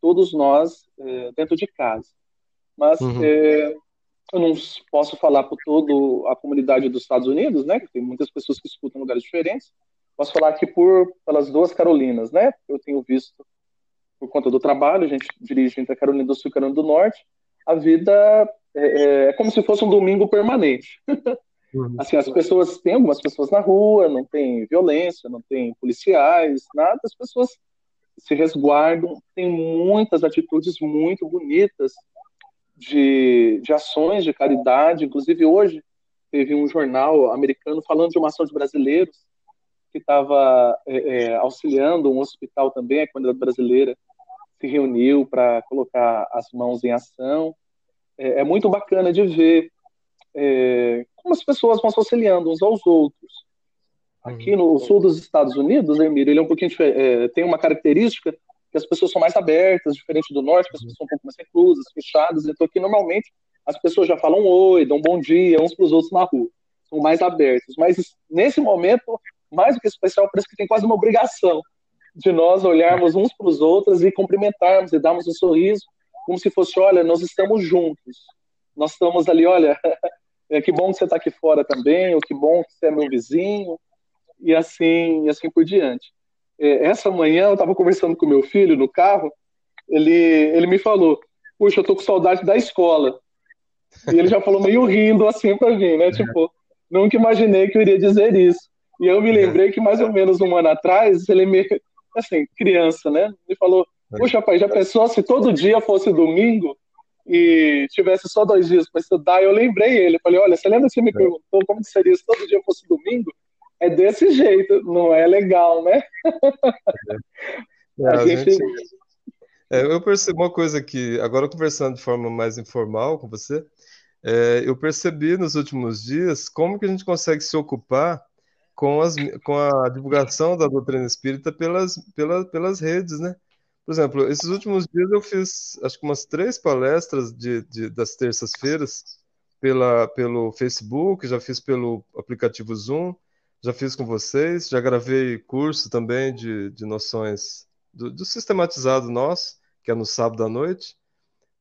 todos nós é, dentro de casa. Mas uhum. é, eu não posso falar por toda a comunidade dos Estados Unidos, né? Que tem muitas pessoas que escutam em lugares diferentes. Posso falar aqui por pelas duas Carolinas, né? Eu tenho visto por conta do trabalho, a gente dirige entre a Carolina do Sul e a Carolina do Norte. A vida é, é, é como se fosse um domingo permanente. Uhum. Assim, as pessoas, tem algumas pessoas na rua, não tem violência, não tem policiais, nada, as pessoas se resguardam, tem muitas atitudes muito bonitas de, de ações de caridade, inclusive hoje teve um jornal americano falando de uma ação de brasileiros que estava é, é, auxiliando um hospital também, a comunidade brasileira se reuniu para colocar as mãos em ação. É, é muito bacana de ver é, como as pessoas vão se auxiliando uns aos outros. Aqui no sul dos Estados Unidos, Emílio, ele é um pouquinho é, tem uma característica que as pessoas são mais abertas, diferente do norte, que as pessoas são um pouco mais reclusas, fechadas. Então aqui normalmente as pessoas já falam oi, dão bom dia uns para os outros na rua, são mais abertos. Mas nesse momento, mais do que especial, parece que tem quase uma obrigação de nós olharmos uns para os outros e cumprimentarmos e darmos um sorriso, como se fosse, olha, nós estamos juntos. Nós estamos ali, olha, é, que bom que você está aqui fora também, ou que bom que você é meu vizinho, e assim, e assim por diante. É, essa manhã eu estava conversando com meu filho no carro, ele, ele me falou, puxa, eu tô com saudade da escola. E ele já falou meio rindo assim para mim, né? Tipo, nunca imaginei que eu iria dizer isso. E eu me lembrei que mais ou menos um ano atrás, ele me, assim, criança, né? Me falou, puxa, pai, já pensou se todo dia fosse domingo? e tivesse só dois dias para estudar, eu lembrei ele. Falei, olha, você lembra que você me é. perguntou como seria se todo dia fosse domingo? É desse jeito, não é legal, né? É, a gente... gente... É, eu percebo uma coisa que, agora conversando de forma mais informal com você, é, eu percebi nos últimos dias como que a gente consegue se ocupar com, as, com a divulgação da doutrina espírita pelas, pelas, redes, né? Por exemplo, esses últimos dias eu fiz acho que umas três palestras de, de das terças-feiras pela, pelo Facebook, já fiz pelo aplicativo Zoom, já fiz com vocês, já gravei curso também de, de noções do, do sistematizado nosso, que é no sábado à noite,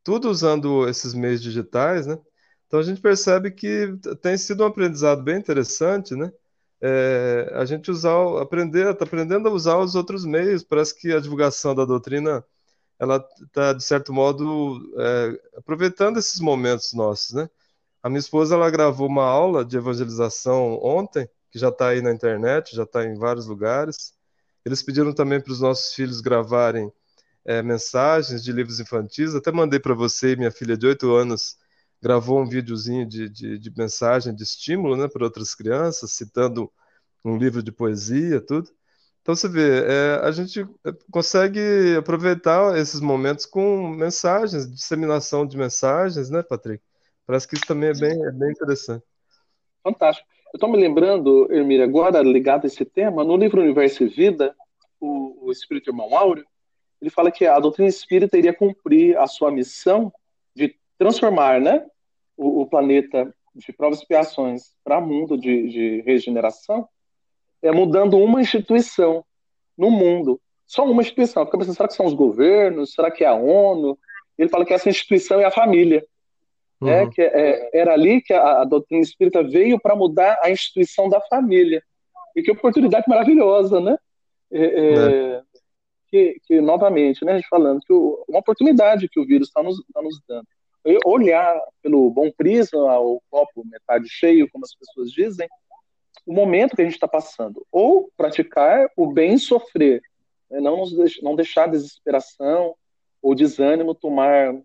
tudo usando esses meios digitais, né? Então a gente percebe que tem sido um aprendizado bem interessante, né? É, a gente usar, aprender, está aprendendo a usar os outros meios. Parece que a divulgação da doutrina, ela está de certo modo é, aproveitando esses momentos nossos, né? A minha esposa ela gravou uma aula de evangelização ontem, que já está aí na internet, já está em vários lugares. Eles pediram também para os nossos filhos gravarem é, mensagens de livros infantis. Até mandei para você, minha filha de 8 anos, gravou um videozinho de, de, de mensagem, de estímulo né, para outras crianças, citando um livro de poesia, tudo. Então você vê, é, a gente é, consegue aproveitar esses momentos com mensagens, disseminação de mensagens, né, Patrick? Parece que isso também é bem, é bem interessante. Fantástico. Eu estou me lembrando, Hermília, agora ligado a esse tema, no livro Universo e Vida, o, o Espírito Irmão Áureo, ele fala que a doutrina espírita iria cumprir a sua missão de transformar né, o, o planeta de provas e expiações para mundo de, de regeneração, é mudando uma instituição no mundo. Só uma instituição. Fica pensando, será que são os governos? Será que é a ONU? Ele fala que essa instituição é a família. Né? Uhum. Que é, era ali que a, a doutrina espírita veio para mudar a instituição da família. E que oportunidade maravilhosa, né? É, é, é. que, que, novamente, né, a gente falando que o, uma oportunidade que o vírus está nos, tá nos dando. Olhar pelo bom prisma, o copo metade cheio, como as pessoas dizem, o momento que a gente está passando. Ou praticar o bem sofrer, né? não, nos, não deixar a desesperação ou desânimo tomar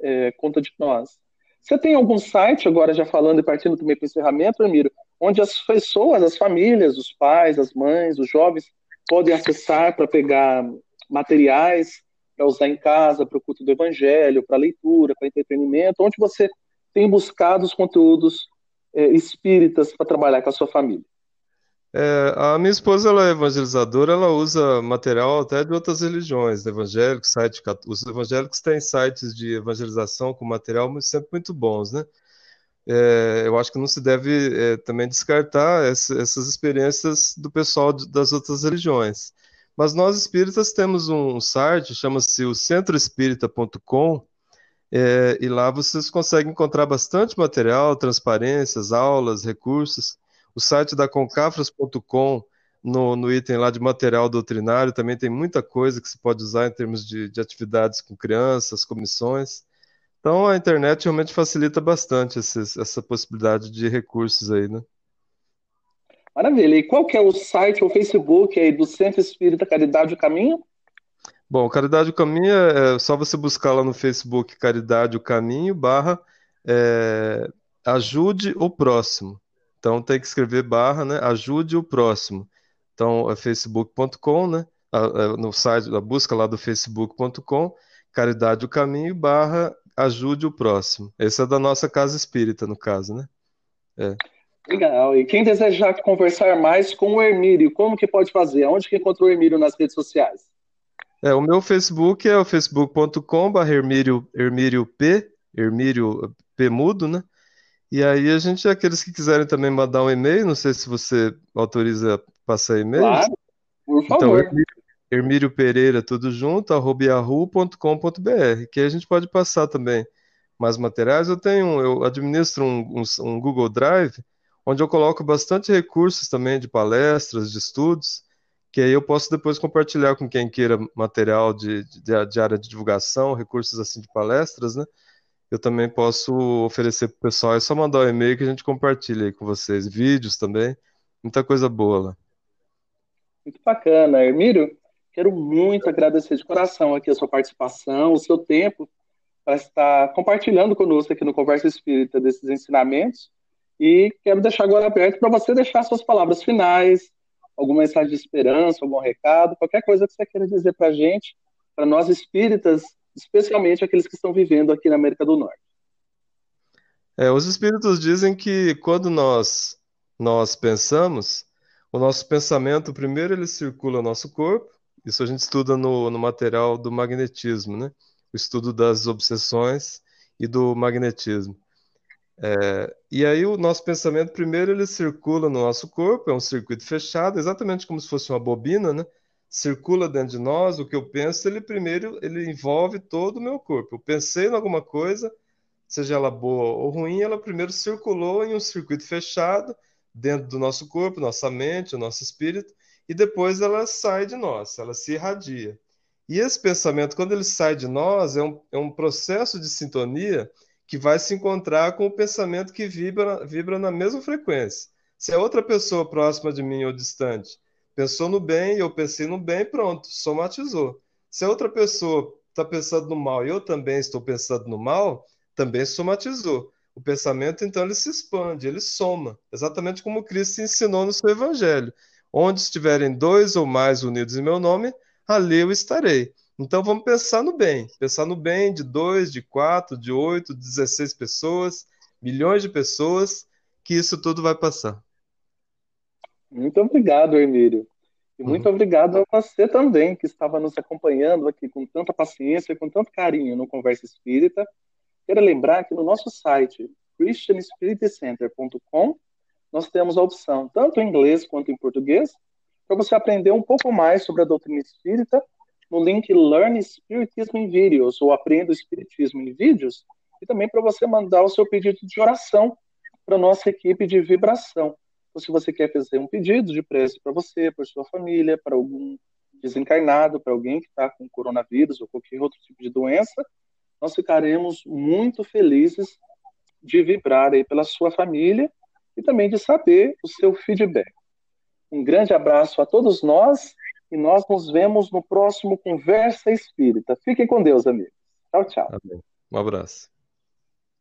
é, conta de nós. Você tem algum site, agora já falando e partindo também para o encerramento, Emílio, onde as pessoas, as famílias, os pais, as mães, os jovens, podem acessar para pegar materiais para usar em casa, para o culto do evangelho, para leitura, para entretenimento, onde você tem buscado os conteúdos é, espíritas para trabalhar com a sua família? É, a minha esposa ela é evangelizadora, ela usa material até de outras religiões, evangélicos, site, os evangélicos têm sites de evangelização com material sempre muito bons, né? É, eu acho que não se deve é, também descartar essa, essas experiências do pessoal de, das outras religiões. Mas nós espíritas temos um site, chama-se o centroespírita.com, é, e lá vocês conseguem encontrar bastante material, transparências, aulas, recursos. O site da concafras.com, no, no, item lá de material doutrinário, também tem muita coisa que se pode usar em termos de, de atividades com crianças, comissões. Então a internet realmente facilita bastante esses, essa possibilidade de recursos aí, né? Maravilha. E qual que é o site ou Facebook aí do Centro Espírita Caridade o Caminho? Bom, Caridade o Caminho é, é só você buscar lá no Facebook Caridade o Caminho barra é, ajude o próximo. Então tem que escrever barra, né? Ajude o próximo. Então é facebook.com, né? É, no site, a busca lá do facebook.com, Caridade o Caminho, barra ajude o próximo. Esse é da nossa casa espírita, no caso, né? É. Legal. E quem desejar conversar mais com o Hermírio, como que pode fazer? Onde que encontrou o Hermírio nas redes sociais? É, o meu Facebook é o facebook.com.br Hermírio, Hermírio P, Hermírio P mudo, né? E aí a gente, aqueles que quiserem também mandar um e-mail, não sei se você autoriza passar e-mail. Claro, por então, favor. Então, Hermírio Pereira, tudo junto, arroba yahoo.com.br, que a gente pode passar também mais materiais. Eu tenho, eu administro um, um, um, Google Drive, onde eu coloco bastante recursos também de palestras, de estudos, que aí eu posso depois compartilhar com quem queira material de, de, de área de divulgação, recursos assim de palestras, né? eu também posso oferecer para o pessoal. É só mandar o um e-mail que a gente compartilha aí com vocês. Vídeos também. Muita coisa boa lá. Muito bacana. Hermírio, quero muito agradecer de coração aqui a sua participação, o seu tempo para estar compartilhando conosco aqui no Conversa Espírita desses ensinamentos. E quero deixar agora aberto para você deixar suas palavras finais, alguma mensagem de esperança, algum recado, qualquer coisa que você queira dizer para a gente, para nós espíritas especialmente aqueles que estão vivendo aqui na América do Norte. É, os espíritos dizem que quando nós nós pensamos, o nosso pensamento primeiro ele circula no nosso corpo. Isso a gente estuda no, no material do magnetismo, né? O estudo das obsessões e do magnetismo. É, e aí o nosso pensamento primeiro ele circula no nosso corpo, é um circuito fechado, exatamente como se fosse uma bobina, né? circula dentro de nós, o que eu penso, ele primeiro ele envolve todo o meu corpo. Eu pensei em alguma coisa, seja ela boa ou ruim, ela primeiro circulou em um circuito fechado dentro do nosso corpo, nossa mente, nosso espírito, e depois ela sai de nós, ela se irradia. E esse pensamento, quando ele sai de nós, é um, é um processo de sintonia que vai se encontrar com o pensamento que vibra, vibra na mesma frequência. Se é outra pessoa próxima de mim ou distante pensou no bem e eu pensei no bem, pronto, somatizou. Se a outra pessoa está pensando no mal e eu também estou pensando no mal, também somatizou. O pensamento, então, ele se expande, ele soma, exatamente como Cristo ensinou no seu evangelho. Onde estiverem dois ou mais unidos em meu nome, ali eu estarei. Então vamos pensar no bem, pensar no bem de dois, de quatro, de oito, de dezesseis pessoas, milhões de pessoas, que isso tudo vai passar. Muito obrigado, Emílio. E muito uhum. obrigado a você também, que estava nos acompanhando aqui com tanta paciência e com tanto carinho no Conversa Espírita. Quero lembrar que no nosso site, christianspiriticenter.com, nós temos a opção, tanto em inglês quanto em português, para você aprender um pouco mais sobre a doutrina espírita no link Learn Spiritism in Videos, ou Aprenda o Espiritismo em Vídeos, e também para você mandar o seu pedido de oração para a nossa equipe de vibração. Ou se você quer fazer um pedido de preço para você, para sua família, para algum desencarnado, para alguém que está com coronavírus ou qualquer outro tipo de doença, nós ficaremos muito felizes de vibrar aí pela sua família e também de saber o seu feedback. Um grande abraço a todos nós e nós nos vemos no próximo Conversa Espírita. Fiquem com Deus, amigos. Tchau, tchau. Amém. Um abraço.